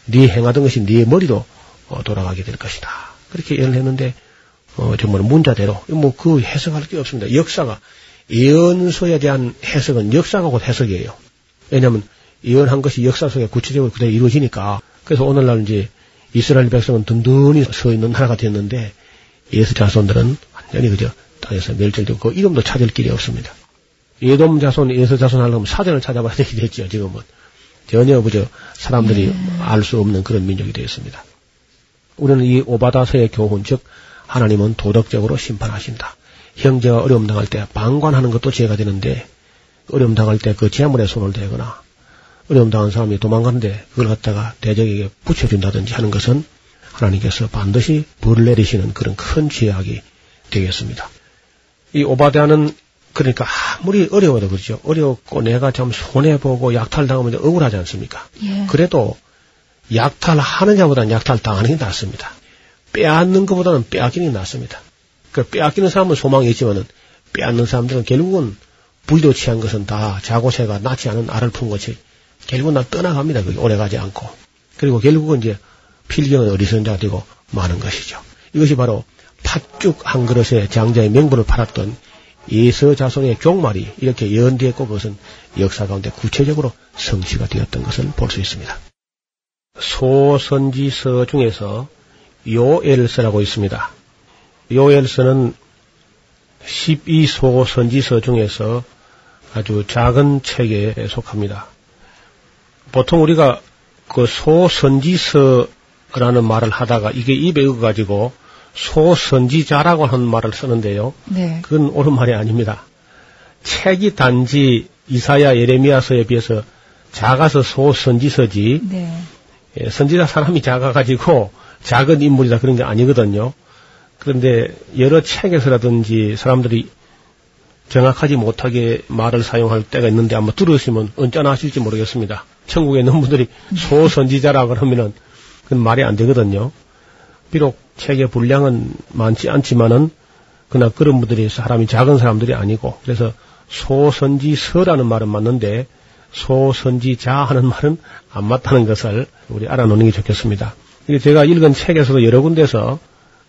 네 행하던 것이 네 머리로 어, 돌아가게 될 것이다. 그렇게 예언을 했는데 어, 정말 문자대로 뭐 그 해석할 게 없습니다. 역사가 예언서에 대한 해석은 역사가 곧 해석이에요. 왜냐하면 예언한 것이 역사 속에 구체적으로 그대로 이루어지니까 그래서 오늘날 이제 이스라엘 백성은 든든히 서 있는 나라가 됐는데 예수 자손들은 완전히 그저 땅에서 멸절되고 그 이름도 찾을 길이 없습니다. 예돔 자손, 예수 자손 하려면 사전을 찾아봐야 되게 됐죠, 지금은. 전혀 그저 사람들이 알수 없는 그런 민족이 되었습니다. 우리는 이 오바다서의 교훈, 즉, 하나님은 도덕적으로 심판하신다. 형제가 어려움 당할 때 방관하는 것도 죄가 되는데, 어려움 당할 때 그 재물에 손을 대거나, 어려움 당한 사람이 도망가는데 그걸 갖다가 대적에게 붙여준다든지 하는 것은 하나님께서 반드시 벌을 내리시는 그런 큰 죄악이 되겠습니다. 이 오바데아는 그러니까 아무리 어려워도 그렇죠. 어렵고 내가 좀 손해보고 약탈당하면 억울하지 않습니까? 예. 그래도 약탈하는 자보다는 약탈당하는 게 낫습니다. 빼앗는 것보다는 빼앗기는 게 낫습니다. 그 빼앗기는 사람은 소망이 있지만은 빼앗는 사람들은 결국은 부의도 취한 것은 다 자고새가 낳지 않은 알을 푼 것이 결국은 다 떠나갑니다. 그게 오래 가지 않고. 그리고 결국은 이제 필경은 어리선자가 되고 마는 것이죠. 이것이 바로 팥죽 한 그릇에 장자의 명분을 팔았던 예서 자손의 종말이 이렇게 예언되었고 그것은 역사 가운데 구체적으로 성취가 되었던 것을 볼 수 있습니다. 소선지서 중에서 요엘서라고 있습니다. 요엘서는 12소 선지서 중에서 아주 작은 책에 속합니다. 보통 우리가 그 소선지서라는 말을 하다가 이게 입에 익어가지고 소선지자라고 하는 말을 쓰는데요. 네. 그건 옳은 말이 아닙니다. 책이 단지 이사야 예레미야서에 비해서 작아서 소선지서지 네. 예, 선지자 사람이 작아가지고 작은 인물이다 그런 게 아니거든요. 그런데 여러 책에서라든지 사람들이 정확하지 못하게 말을 사용할 때가 있는데 아마 들으시면 언짢아 하실지 모르겠습니다. 천국에 있는 분들이 소선지자라 그러면은 그건 말이 안 되거든요. 비록 책의 분량은 많지 않지만은 그러나 그런 분들이 사람이 작은 사람들이 아니고 그래서 소선지서라는 말은 맞는데 소선지자 하는 말은 안 맞다는 것을 우리 알아놓는 게 좋겠습니다. 제가 읽은 책에서도 여러 군데서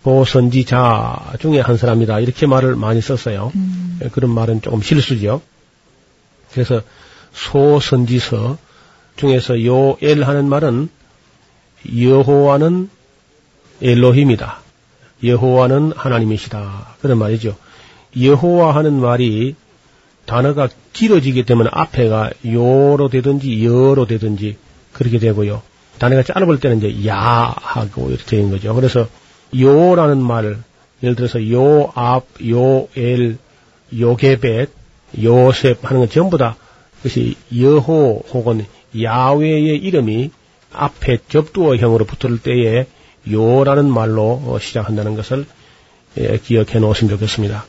소선지자 중에 한 사람이다 이렇게 말을 많이 썼어요. 음. 그런 말은 조금 실수죠. 그래서 소선지서 중에서 요엘 하는 말은 여호와는 엘로힘이다. 여호와는 하나님이시다. 그런 말이죠. 여호와 하는 말이 단어가 길어지기 때문에 앞에가 요로 되든지 여로 되든지 그렇게 되고요. 단어가 짧을 때는 이제 야 하고 이렇게 되는 거죠. 그래서 요라는 말, 예를 들어서 요압, 요엘, 요게벳, 요셉 하는 건 전부 다 그것이 여호 혹은 야외의 이름이 앞에 접두어형으로 붙을 때에 요라는 말로 어, 시작한다는 것을 예, 기억해 놓으시면 좋겠습니다.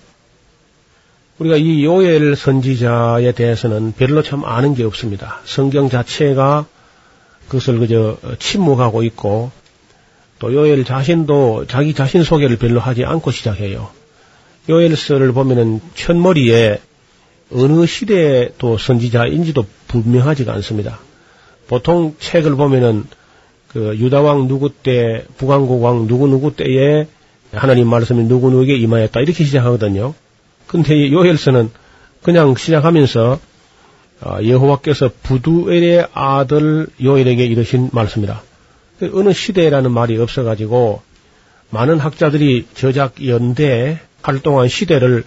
우리가 이 요엘 선지자에 대해서는 별로 참 아는 게 없습니다. 성경 자체가 그것을 그저 침묵하고 있고 또 요엘 자신도 자기 자신 소개를 별로 하지 않고 시작해요. 요엘서를 보면은 첫머리에 어느 시대에 또 선지자인지도 분명하지가 않습니다. 보통 책을 보면은 그 유다왕 누구 때, 북왕국왕 누구 누구 때에 하나님 말씀이 누구 누구에게 임하였다 이렇게 시작하거든요. 근데 요엘서는 그냥 시작하면서 어, 여호와께서 부두엘의 아들 요엘에게 이르신 말씀이다. 어느 시대라는 말이 없어가지고 많은 학자들이 저작 연대 활동한 시대를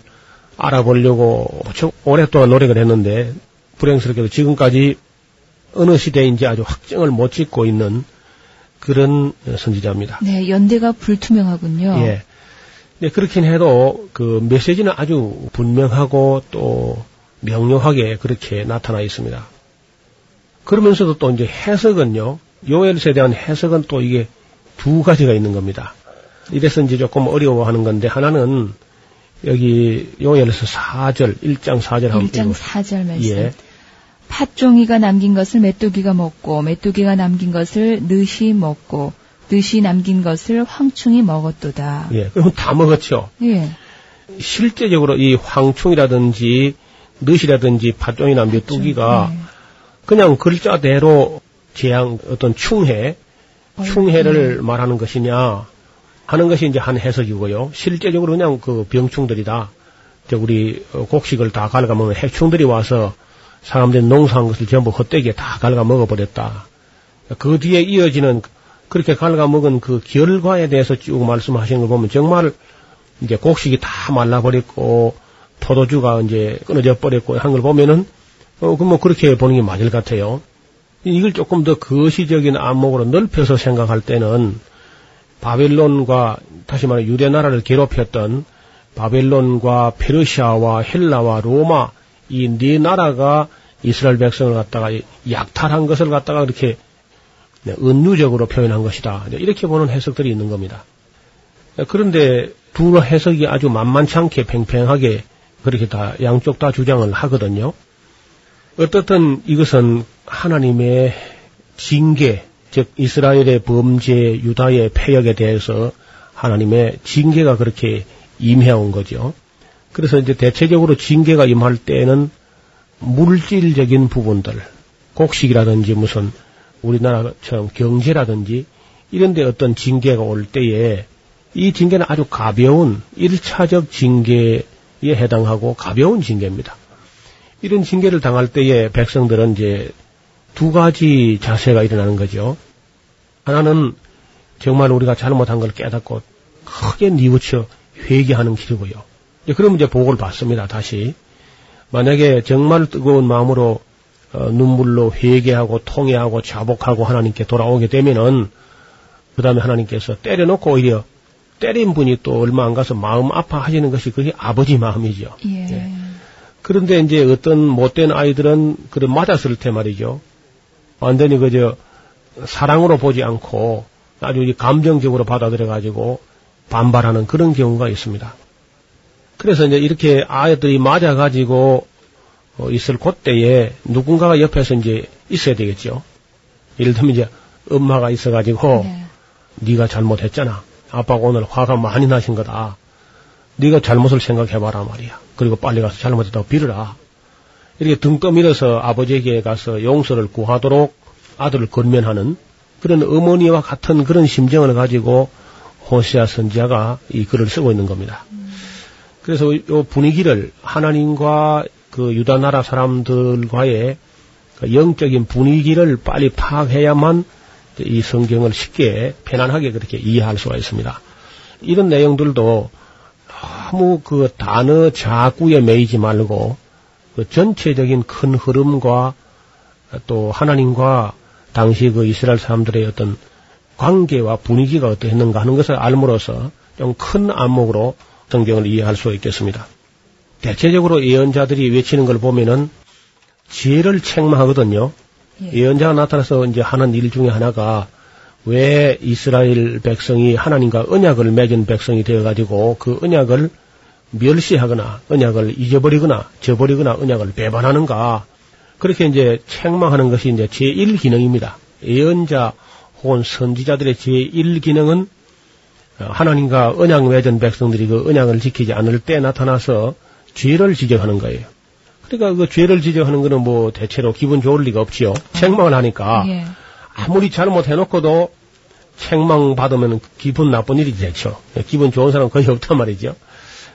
알아보려고 오랫동안 노력을 했는데 불행스럽게도 지금까지 어느 시대인지 아주 확정을 못 짓고 있는 그런 선지자입니다. 네, 연대가 불투명하군요. 예. 네, 그렇긴 해도 그 메시지는 아주 분명하고 또 명료하게 그렇게 나타나 있습니다. 그러면서도 또 이제 해석은요, 요엘서에 대한 해석은 또 이게 두 가지가 있는 겁니다. 이래서 이제 조금 어려워하는 건데 하나는 여기 요엘서 4절, 1장 4절 한번 1장 읽어. 4절 말씀. 예. 팥종이가 남긴 것을 메뚜기가 먹고 메뚜기가 남긴 것을 느시 먹고 느시 남긴 것을 황충이 먹었도다. 예. 그럼 다 먹었죠. 예. 실제적으로 이 황충이라든지 느시라든지 팥종이나 메뚜기가 네. 그냥 글자대로 재앙 어떤 충해, 어, 충해를 말하는 것이냐 하는 것이 이제 한 해석이고요. 실제적으로 그냥 그 병충들이다. 저 우리 어, 곡식을 다 갉아먹는 해충들이 와서 사람들이 농사한 것을 전부 헛되게 다 갉아먹어 버렸다. 그 뒤에 이어지는 그렇게 갉아먹은 그 결과에 대해서 쭉 말씀하시는 걸 보면 정말 이제 곡식이 다 말라버렸고 포도주가 이제 끊어져 버렸고 한 걸 보면은 어, 그 뭐 그렇게 보는 게 맞을 것 같아요. 이걸 조금 더 거시적인 안목으로 넓혀서 생각할 때는 바벨론과 다시 말해 유대 나라를 괴롭혔던 바벨론과 페르시아와 헬라와 로마 이 네 나라가 이스라엘 백성을 갖다가 약탈한 것을 갖다가 그렇게 네, 은유적으로 표현한 것이다. 이제 이렇게 보는 해석들이 있는 겁니다. 그런데 두 해석이 아주 만만치 않게 팽팽하게 그렇게 다 양쪽 다 주장을 하거든요. 어떻든 이것은 하나님의 징계, 즉 이스라엘의 범죄, 유다의 폐역에 대해서 하나님의 징계가 그렇게 임해온 거죠. 그래서 이제 대체적으로 징계가 임할 때는 물질적인 부분들, 곡식이라든지 무슨 우리나라처럼 경제라든지 이런 데 어떤 징계가 올 때에 이 징계는 아주 가벼운 일차적 징계 에 해당하고 가벼운 징계입니다. 이런 징계를 당할 때에 백성들은 이제 두 가지 자세가 일어나는 거죠. 하나는 정말 우리가 잘못한 걸 깨닫고 크게 뉘우쳐 회개하는 길이고요. 그러면 이제 복을 받습니다. 다시 만약에 정말 뜨거운 마음으로 어, 눈물로 회개하고 통회하고 자복하고 하나님께 돌아오게 되면은 그 다음에 하나님께서 때려놓고 오히려 때린 분이 또 얼마 안 가서 마음 아파하시는 것이 그게 아버지 마음이죠. 예. 예. 그런데 이제 어떤 못된 아이들은 그래 맞았을 때 말이죠. 완전히 그저 사랑으로 보지 않고 아주 이 감정적으로 받아들여 가지고 반발하는 그런 경우가 있습니다. 그래서 이제 이렇게 아이들이 맞아 가지고 어, 있을 그때에 누군가가 옆에서 이제 있어야 되겠죠. 예를 들면 이제 엄마가 있어 가지고 네. 네가 잘못했잖아. 아빠가 오늘 화가 많이 나신 거다. 네가 잘못을 생각해봐라 말이야. 그리고 빨리 가서 잘못했다고 빌어라. 이렇게 등 떠밀어서 아버지에게 가서 용서를 구하도록 아들을 건면하는 그런 어머니와 같은 그런 심정을 가지고 호시아 선지자가 이 글을 쓰고 있는 겁니다. 그래서 이 분위기를 하나님과 그 유다 나라 사람들과의 그 영적인 분위기를 빨리 파악해야만 이 성경을 쉽게 편안하게 그렇게 이해할 수가 있습니다. 이런 내용들도 너무 그 단어 자구에 매이지 말고 그 전체적인 큰 흐름과 또 하나님과 당시 그 이스라엘 사람들의 어떤 관계와 분위기가 어떠했는가 하는 것을 알므로써 좀 큰 안목으로 성경을 이해할 수 있겠습니다. 대체적으로 예언자들이 외치는 걸 보면은 지혜를 책망하거든요. 예. 예언자가 나타나서 이제 하는 일 중에 하나가 왜 이스라엘 백성이 하나님과 언약을 맺은 백성이 되어가지고 그 언약을 멸시하거나 언약을 잊어버리거나 저버리거나 언약을 배반하는가 그렇게 이제 책망하는 것이 이제 제1 기능입니다. 예언자 혹은 선지자들의 제1 기능은 하나님과 언약 맺은 백성들이 그 언약을 지키지 않을 때 나타나서 죄를 지적하는 거예요. 그러니까 그 죄를 지적하는 거는 뭐 대체로 기분 좋을 리가 없지요. 책망을 하니까 예. 아무리 잘못해놓고도 책망 받으면 기분 나쁜 일이 되죠. 기분 좋은 사람은 거의 없단 말이죠.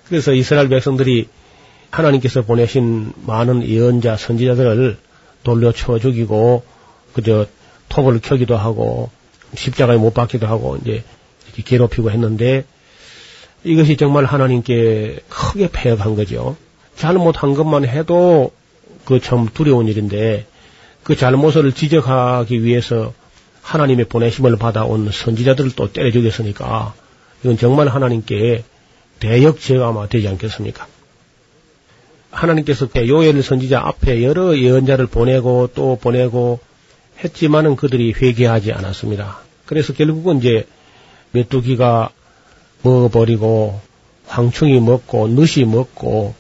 그래서 이스라엘 백성들이 하나님께서 보내신 많은 예언자, 선지자들을 돌려 쳐 죽이고 그저 톱을 켜기도 하고 십자가에 못 박기도 하고 이제 이렇게 괴롭히고 했는데 이것이 정말 하나님께 크게 패역한 거죠. 잘못한 것만 해도 그 참 두려운 일인데 그 잘못을 지적하기 위해서 하나님의 보내심을 받아온 선지자들을 또 때려 죽였으니까 이건 정말 하나님께 대역죄가 되지 않겠습니까? 하나님께서 요엘 선지자 앞에 여러 예언자를 보내고 또 보내고 했지만은 그들이 회개하지 않았습니다. 그래서 결국은 이제 메뚜기가 먹어버리고 황충이 먹고 늦이 먹고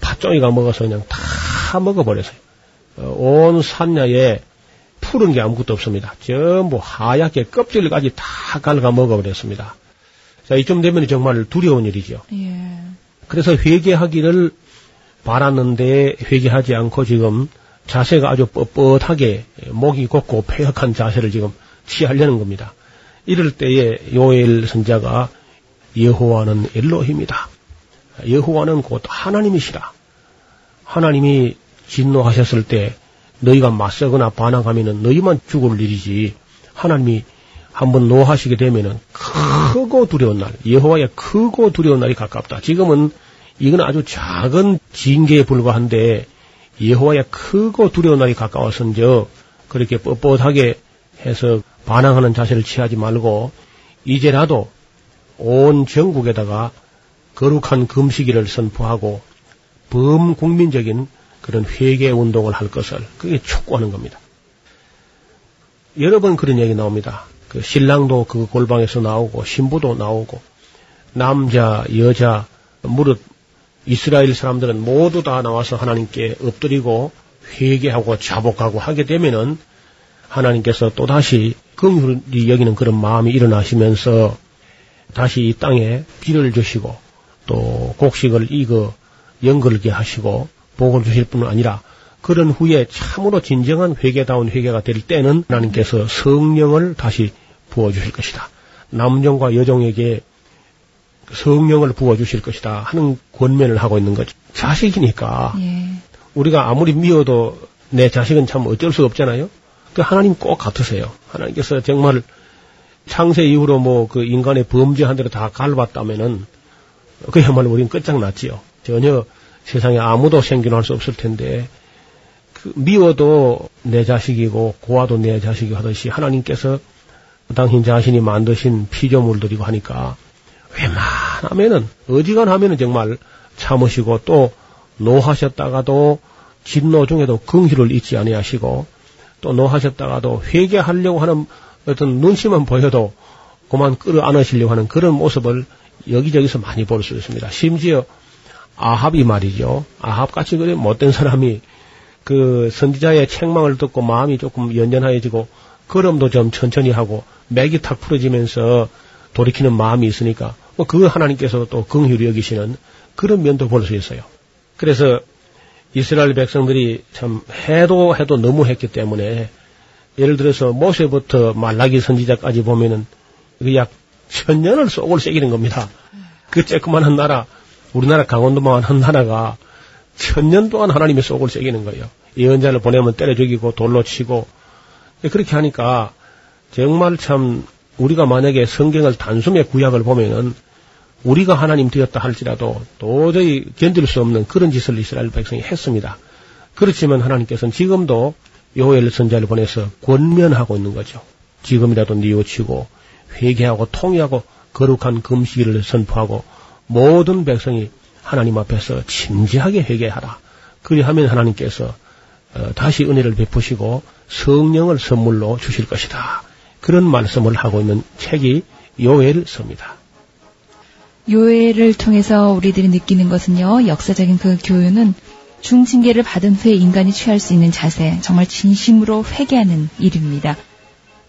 팥종이가 먹어서 그냥 다 먹어버렸어요. 어, 온 산야에 푸른 게 아무것도 없습니다. 전부 하얗게 껍질까지 다 갉아 먹어버렸습니다. 자, 이쯤 되면 정말 두려운 일이죠. 예. 그래서 회개하기를 바랐는데 회개하지 않고 지금 자세가 아주 뻣뻣하게 목이 곱고 폐역한 자세를 지금 취하려는 겁니다. 이럴 때에 요엘 선자가 여호와는 엘로힘이다. 여호와는 곧 하나님이시라. 하나님이 진노하셨을 때 너희가 맞서거나 반항하면은 너희만 죽을 일이지. 하나님이 한번 노하시게 되면은 크고 두려운 날, 여호와의 크고 두려운 날이 가깝다. 지금은 이건 아주 작은 징계에 불과한데 여호와의 크고 두려운 날이 가까워서인저 그렇게 뻣뻣하게 해서 반항하는 자세를 취하지 말고 이제라도 온 전국에다가 거룩한 금식일을 선포하고 범국민적인 그런 회개 운동을 할 것을 그게 촉구하는 겁니다. 여러 번 그런 얘기 나옵니다. 그 신랑도 그 골방에서 나오고 신부도 나오고 남자 여자 무릇 이스라엘 사람들은 모두 다 나와서 하나님께 엎드리고 회개하고 자복하고 하게 되면은 하나님께서 또 다시 긍휼히 여기는 그런 마음이 일어나시면서 다시 이 땅에 비를 주시고 또 곡식을 익어 연걸게 하시고 복을 주실 뿐만 아니라 그런 후에 참으로 진정한 회개다운 회개가 될 때는 하나님께서 성령을 다시 부어주실 것이다. 남종과 여종에게 성령을 부어주실 것이다 하는 권면을 하고 있는 거죠. 자식이니까 예. 우리가 아무리 미워도 내 자식은 참 어쩔 수 없잖아요. 그 하나님 꼭 같으세요. 하나님께서 정말 창세 이후로 뭐 그 인간의 범죄한 대로 다 갈봤다면은 그야말로 우리는 끝장났지요. 전혀 세상에 아무도 생존할 수 없을 텐데 그 미워도 내 자식이고 고아도 내 자식이 하듯이 하나님께서 당신 자신이 만드신 피조물들이고 하니까 웬만하면은 어지간하면은 정말 참으시고 또 노하셨다가도 진노 중에도 긍휼을 잊지 아니하시고 또 노하셨다가도 회개하려고 하는 어떤 눈치만 보여도 그만 끌어안으시려고 하는 그런 모습을 여기저기서 많이 볼 수 있습니다. 심지어 아합이 말이죠. 아합 같이 그래 못된 사람이 그 선지자의 책망을 듣고 마음이 조금 연연하여지고 걸음도 좀 천천히 하고 맥이 탁 풀어지면서 돌이키는 마음이 있으니까 뭐 그 하나님께서 또 긍휼히 여기시는 그런 면도 볼 수 있어요. 그래서 이스라엘 백성들이 참 해도 해도 너무 했기 때문에 예를 들어서 모세부터 말라기 선지자까지 보면은 그 약 천년을 속을 새기는 겁니다. 그 쬐끄만한 나라, 우리나라 강원도만 한 나라가 천년 동안 하나님의 속을 새기는 거예요. 예언자를 보내면 때려 죽이고 돌로 치고 그렇게 하니까 정말 참 우리가 만약에 성경을 단숨에 구약을 보면은 우리가 하나님 되었다 할지라도 도저히 견딜 수 없는 그런 짓을 이스라엘 백성이 했습니다. 그렇지만 하나님께서는 지금도 요엘 선자를 보내서 권면하고 있는 거죠. 지금이라도 뉘우치고 회개하고 통회하고 거룩한 금식일을 선포하고 모든 백성이 하나님 앞에서 진지하게 회개하라. 그리하면 하나님께서 어, 다시 은혜를 베푸시고 성령을 선물로 주실 것이다. 그런 말씀을 하고 있는 책이 요엘서입니다. 요엘을 통해서 우리들이 느끼는 것은요, 역사적인 그 교훈은 중징계를 받은 후에 인간이 취할 수 있는 자세, 정말 진심으로 회개하는 일입니다.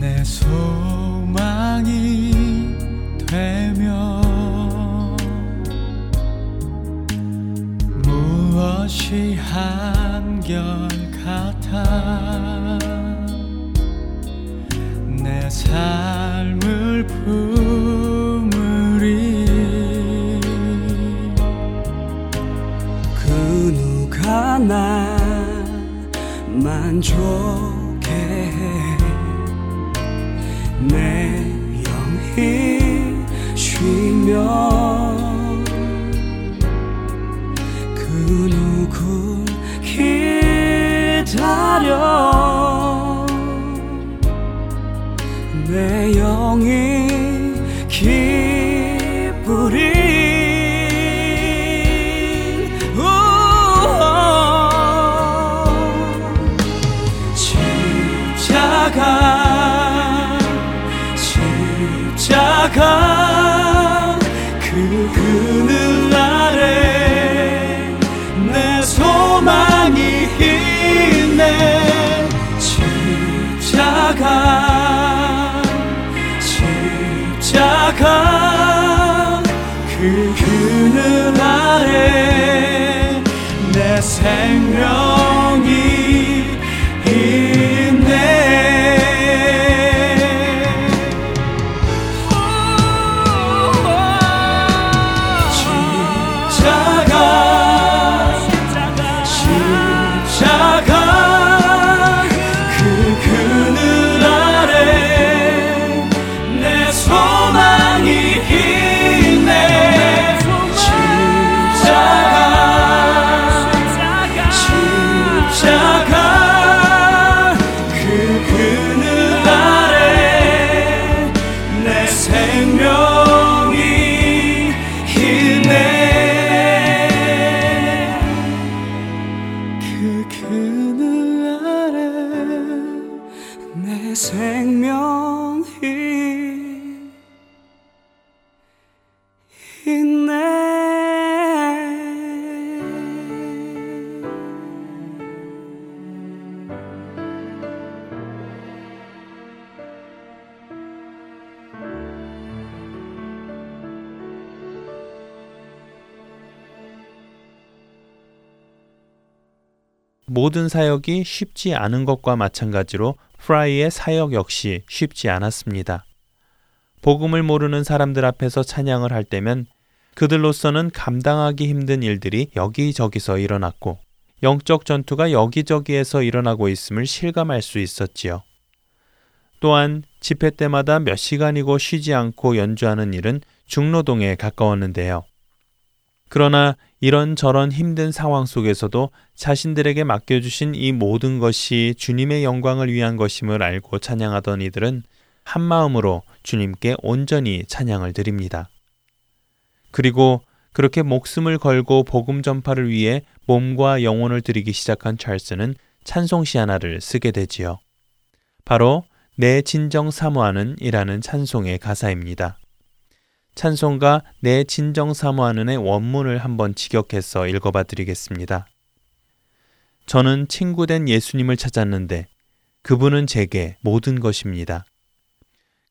내 소망이 되며 무엇이 한결 같아 내 삶을 품으리 그 누가 나 만족 모든 사역이 쉽지 않은 것과 마찬가지로 프라이의 사역 역시 쉽지 않았습니다. 복음을 모르는 사람들 앞에서 찬양을 할 때면 그들로서는 감당하기 힘든 일들이 여기저기서 일어났고 영적 전투가 여기저기에서 일어나고 있음을 실감할 수 있었지요. 또한 집회 때마다 몇 시간이고 쉬지 않고 연주하는 일은 중노동에 가까웠는데요. 그러나 이런저런 힘든 상황 속에서도 자신들에게 맡겨주신 이 모든 것이 주님의 영광을 위한 것임을 알고 찬양하던 이들은 한 마음으로 주님께 온전히 찬양을 드립니다. 그리고 그렇게 목숨을 걸고 복음 전파를 위해 몸과 영혼을 드리기 시작한 찰스는 찬송시 하나를 쓰게 되지요. 바로 내 진정 사모하는 이라는 찬송의 가사입니다. 찬송가 내 진정 사모하는의 원문을 한번 직역해서 읽어봐 드리겠습니다. 저는 친구된 예수님을 찾았는데 그분은 제게 모든 것입니다.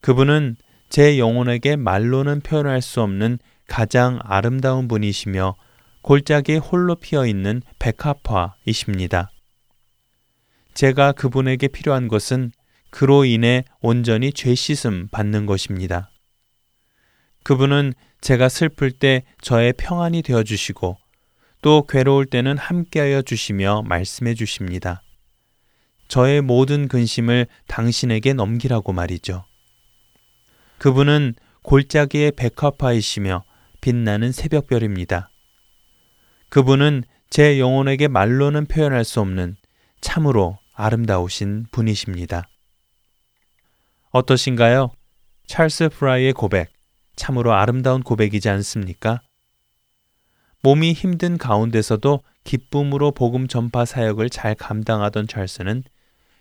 그분은 제 영혼에게 말로는 표현할 수 없는 가장 아름다운 분이시며 골짜기에 홀로 피어 있는 백합화이십니다. 제가 그분에게 필요한 것은 그로 인해 온전히 죄 씻음 받는 것입니다. 그분은 제가 슬플 때 저의 평안이 되어 주시고 또 괴로울 때는 함께하여 주시며 말씀해 주십니다. 저의 모든 근심을 당신에게 넘기라고 말이죠. 그분은 골짜기의 백합화이시며 빛나는 새벽별입니다. 그분은 제 영혼에게 말로는 표현할 수 없는 참으로 아름다우신 분이십니다. 어떠신가요? 찰스 프라이의 고백, 참으로 아름다운 고백이지 않습니까? 몸이 힘든 가운데서도 기쁨으로 복음 전파 사역을 잘 감당하던 찰스는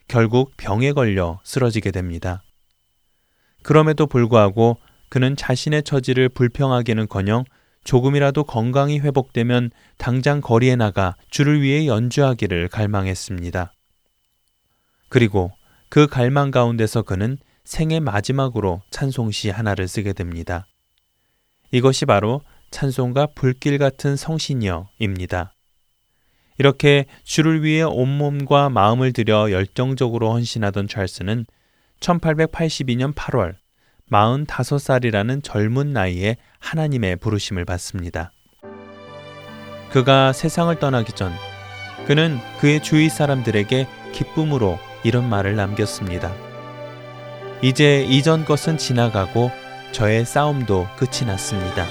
결국 병에 걸려 쓰러지게 됩니다. 그럼에도 불구하고 그는 자신의 처지를 불평하기는커녕 조금이라도 건강이 회복되면 당장 거리에 나가 주를 위해 연주하기를 갈망했습니다. 그리고 그 갈망 가운데서 그는 생애 마지막으로 찬송시 하나를 쓰게 됩니다. 이것이 바로 찬송가 불길 같은 성신여입니다. 이렇게 주를 위해 온몸과 마음을 들여 열정적으로 헌신하던 찰스는 1882년 8월 45살이라는 젊은 나이에 하나님의 부르심을 받습니다. 그가 세상을 떠나기 전 그는 그의 주위 사람들에게 기쁨으로 이런 말을 남겼습니다. 이제 이전 것은 지나가고 저의 싸움도 끝이 났습니다.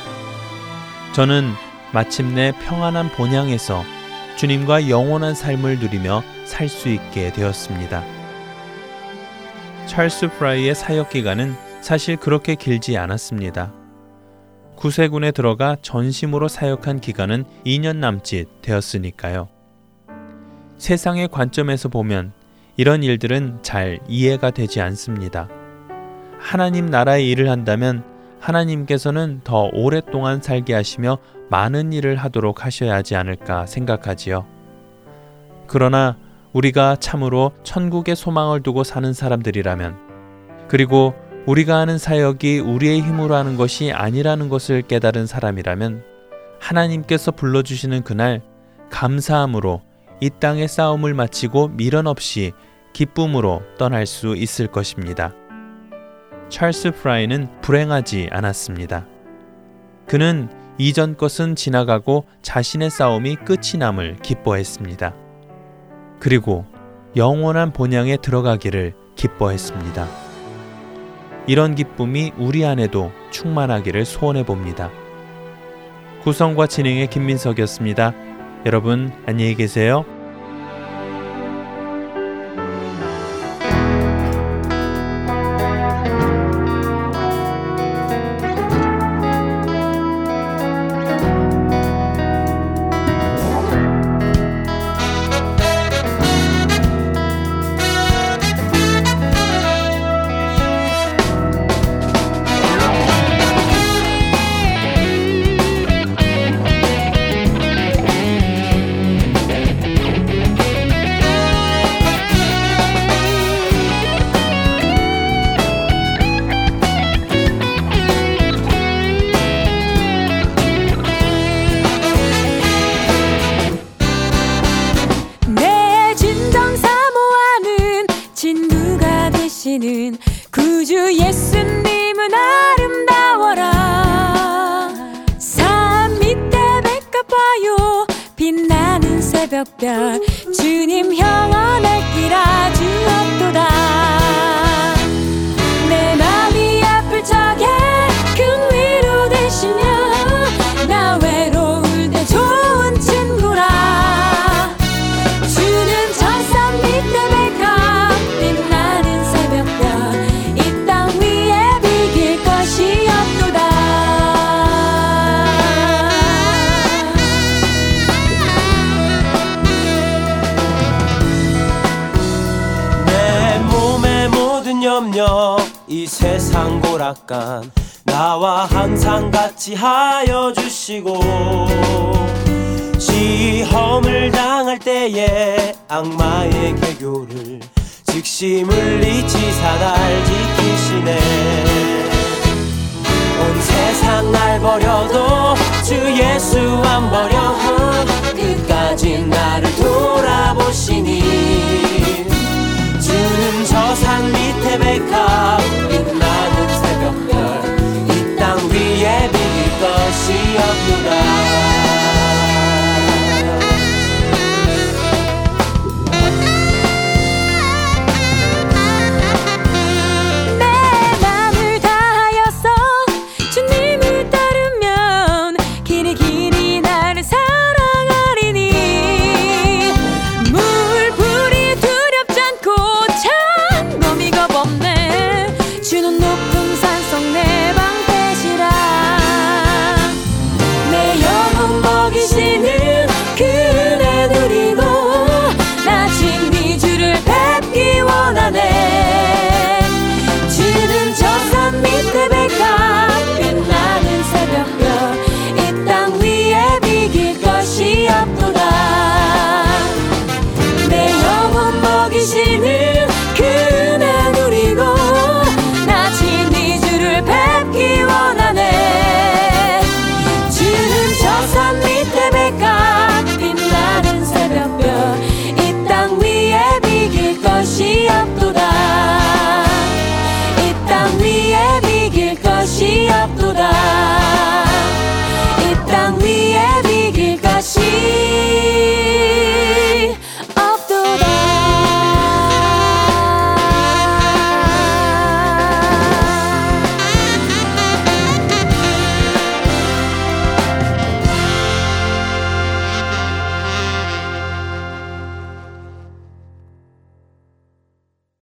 저는 마침내 평안한 본향에서 주님과 영원한 삶을 누리며 살 수 있게 되었습니다. 찰스 프라이의 사역 기간은 사실 그렇게 길지 않았습니다. 구세군에 들어가 전심으로 사역한 기간은 2년 남짓 되었으니까요. 세상의 관점에서 보면 이런 일들은 잘 이해가 되지 않습니다. 하나님 나라의 일을 한다면 하나님께서는 더 오랫동안 살게 하시며 많은 일을 하도록 하셔야 하지 않을까 생각하지요. 그러나 우리가 참으로 천국의 소망을 두고 사는 사람들이라면 그리고 우리가 하는 사역이 우리의 힘으로 하는 것이 아니라는 것을 깨달은 사람이라면 하나님께서 불러주시는 그날 감사함으로 이 땅의 싸움을 마치고 미련 없이 기쁨으로 떠날 수 있을 것입니다. 찰스 프라이는 불행하지 않았습니다. 그는 이전 것은 지나가고 자신의 싸움이 끝이 남을 기뻐했습니다. 그리고 영원한 본향에 들어가기를 기뻐했습니다. 이런 기쁨이 우리 안에도 충만하기를 소원해 봅니다. 구성과 진행의 김민석이었습니다. 여러분 안녕히 계세요. 같이 하여 주시고 시험을 당할 때에 악마의 개교를 즉시 물리치사 날 지키시네. 온 세상 날 버려도 주 예수 안 버려